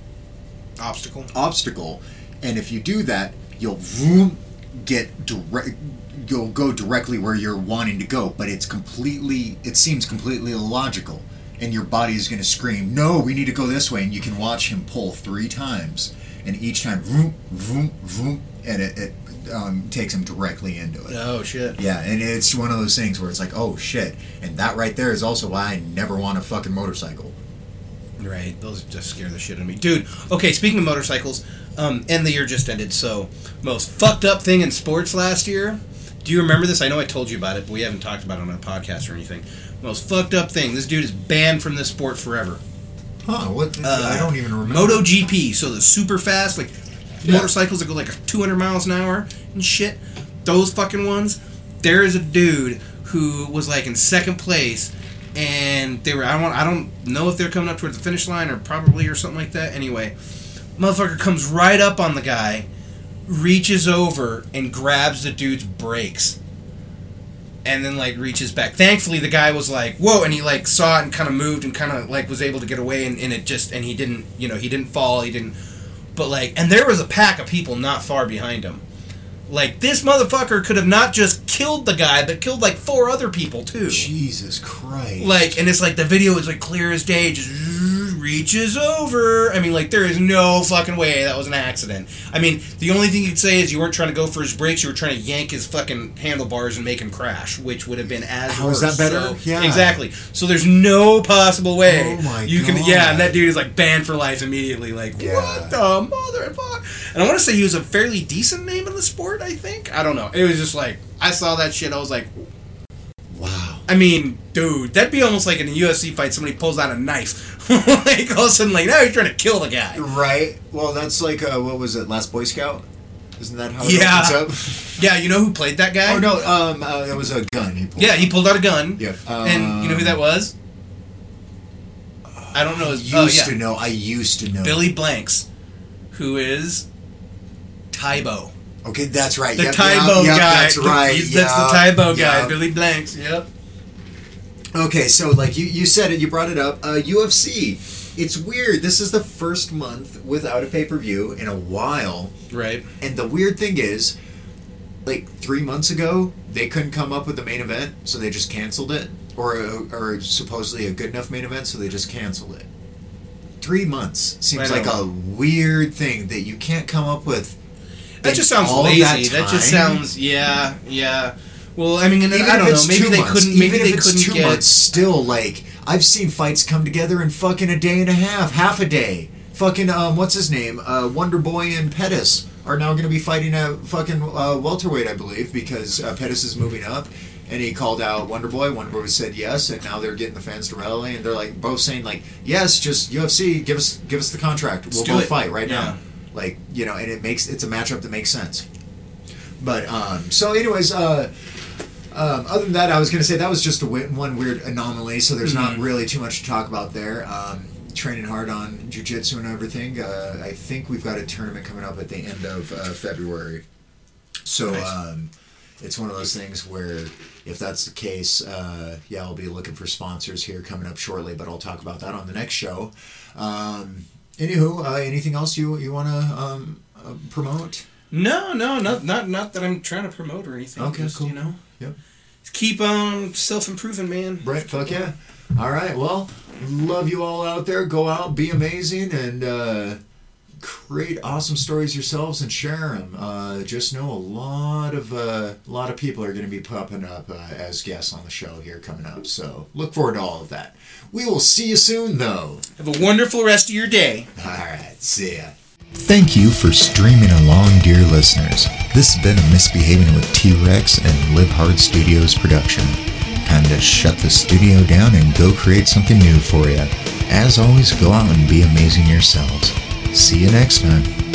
Obstacle. obstacle, and if you do that, you'll vroom, get direct. You'll go directly where you're wanting to go, but it's completely. It seems completely illogical, and your body is going to scream, "No, we need to go this way!" And you can watch him pull three times, and each time, vroom, vroom, vroom, and it, it um, takes him directly into it. Oh shit. Yeah, and it's one of those things where it's like, oh shit, and that right there is also why I never want a fucking motorcycle. Right. Those just scare the shit out of me, dude. Okay, speaking of motorcycles, um, and the year just ended. So most fucked up thing in sports last year. Do you remember this? I know I told you about it, but we haven't talked about it on a podcast or anything. Most fucked up thing. This dude is banned from this sport forever. Huh? What? Uh, I don't even remember. MotoGP, so the super fast, like Yeah. motorcycles that go like 200 miles an hour and shit. Those fucking ones. There is a dude who was like in second place, and they were. I don't. I don't know if they're coming up towards the finish line or probably or something like that. Anyway, motherfucker comes right up on the guy, reaches over and grabs the dude's brakes. And then like reaches back. Thankfully, the guy was like, "Whoa!" and he like saw it and kind of moved and kind of like was able to get away. And, and it just and he didn't, you know, he didn't fall. He didn't but like, and there was a pack of people not far behind him. Like this motherfucker could have not just killed the guy, but killed like four other people too. Jesus Christ! Like, and it's like the video is like clear as day, just reaches over. I mean, like there is no fucking way that was an accident. I mean, the only thing you'd say is you weren't trying to go for his brakes; you were trying to yank his fucking handlebars and make him crash, which would have been as. How is worse. that better? So- Yeah. exactly. So there's no possible way Oh my you can. Yeah, and that dude is like banned for life immediately. Like Yeah. what the motherfucker? And I want to say he was a fairly decent name in the sport. I think I don't know. It was just like I saw that shit. I was like. I mean, dude, that'd be almost like in a UFC fight. Somebody pulls out a knife, like all of a sudden, like now he's trying to kill the guy. Right. Well, that's like uh, what was it? Last Boy Scout. Isn't that how it Yeah. Yeah, you know who played that guy? oh no. Um. Uh, it was a gun. He pulled Yeah, out. he pulled out a gun. Yep. and you know who that was? I don't know. I used oh yeah, to know. I used to know. Billy Blanks, who is Tae Bo. Okay, that's right. The Yep, Tae Bo yep, yep, guy. That's right. He's- That's the Tae Bo guy. Billy Blanks. Yep. Okay, so like you, you said it, you brought it up. Uh, UFC. It's weird. This is the first month without a pay per view in a while, Right. and the weird thing is, like three months ago, they couldn't come up with the main event, so they just canceled it, or or supposedly a good enough main event, so they just canceled it. Three months seems like a weird thing that you can't come up with. That just sounds all lazy. that That, just sounds yeah, yeah. Well, I mean, and Even I if don't know. Maybe they months, couldn't. Maybe even they if it's couldn't two get. months, still like I've seen fights come together in fucking a day and a half, half a day. Fucking um, what's his name? Uh, Wonder Boy and Pettis are now going to be fighting a fucking uh, welterweight, I believe, because uh, Pettis is moving up. And he called out Wonder Boy. Wonder Boy said yes, and now they're getting the fans to rally, and they're like both saying like, "Yes, just UFC, give us give us the contract. We'll both it." fight right Yeah. now." Like you know, and it makes it's a matchup that makes sense. But um, so, anyways, uh, um, other than that, I was going to say that was just a one weird anomaly. So there's not Mhm. really too much to talk about there. Um, training hard on jujitsu and everything. Uh, I think we've got a tournament coming up at the end of uh, February. So Nice. um, it's one of those things where if that's the case, uh, yeah, I'll be looking for sponsors here coming up shortly. But I'll talk about that on the next show. Um, anywho, uh, anything else you you want to um, uh, promote? No, no, not not not that I'm trying to promote or anything. Okay, just, cool. You know, Yep. Keep on self improving, man. Right, fuck yeah. All right, well, love you all out there. Go out, be amazing, and uh, create awesome stories yourselves and share them. Uh, just know a lot of uh, a lot of people are going to be popping up uh, as guests on the show here coming up. So look forward to all of that. We will see you soon, though. Have a wonderful rest of your day. All right, see ya. Thank you for streaming along, dear listeners. This has been a Misbehaving with T-Rex and Live Hard Studios production. Time to shut the studio down and go create something new for you. As always, go out and be amazing yourselves. See you next time.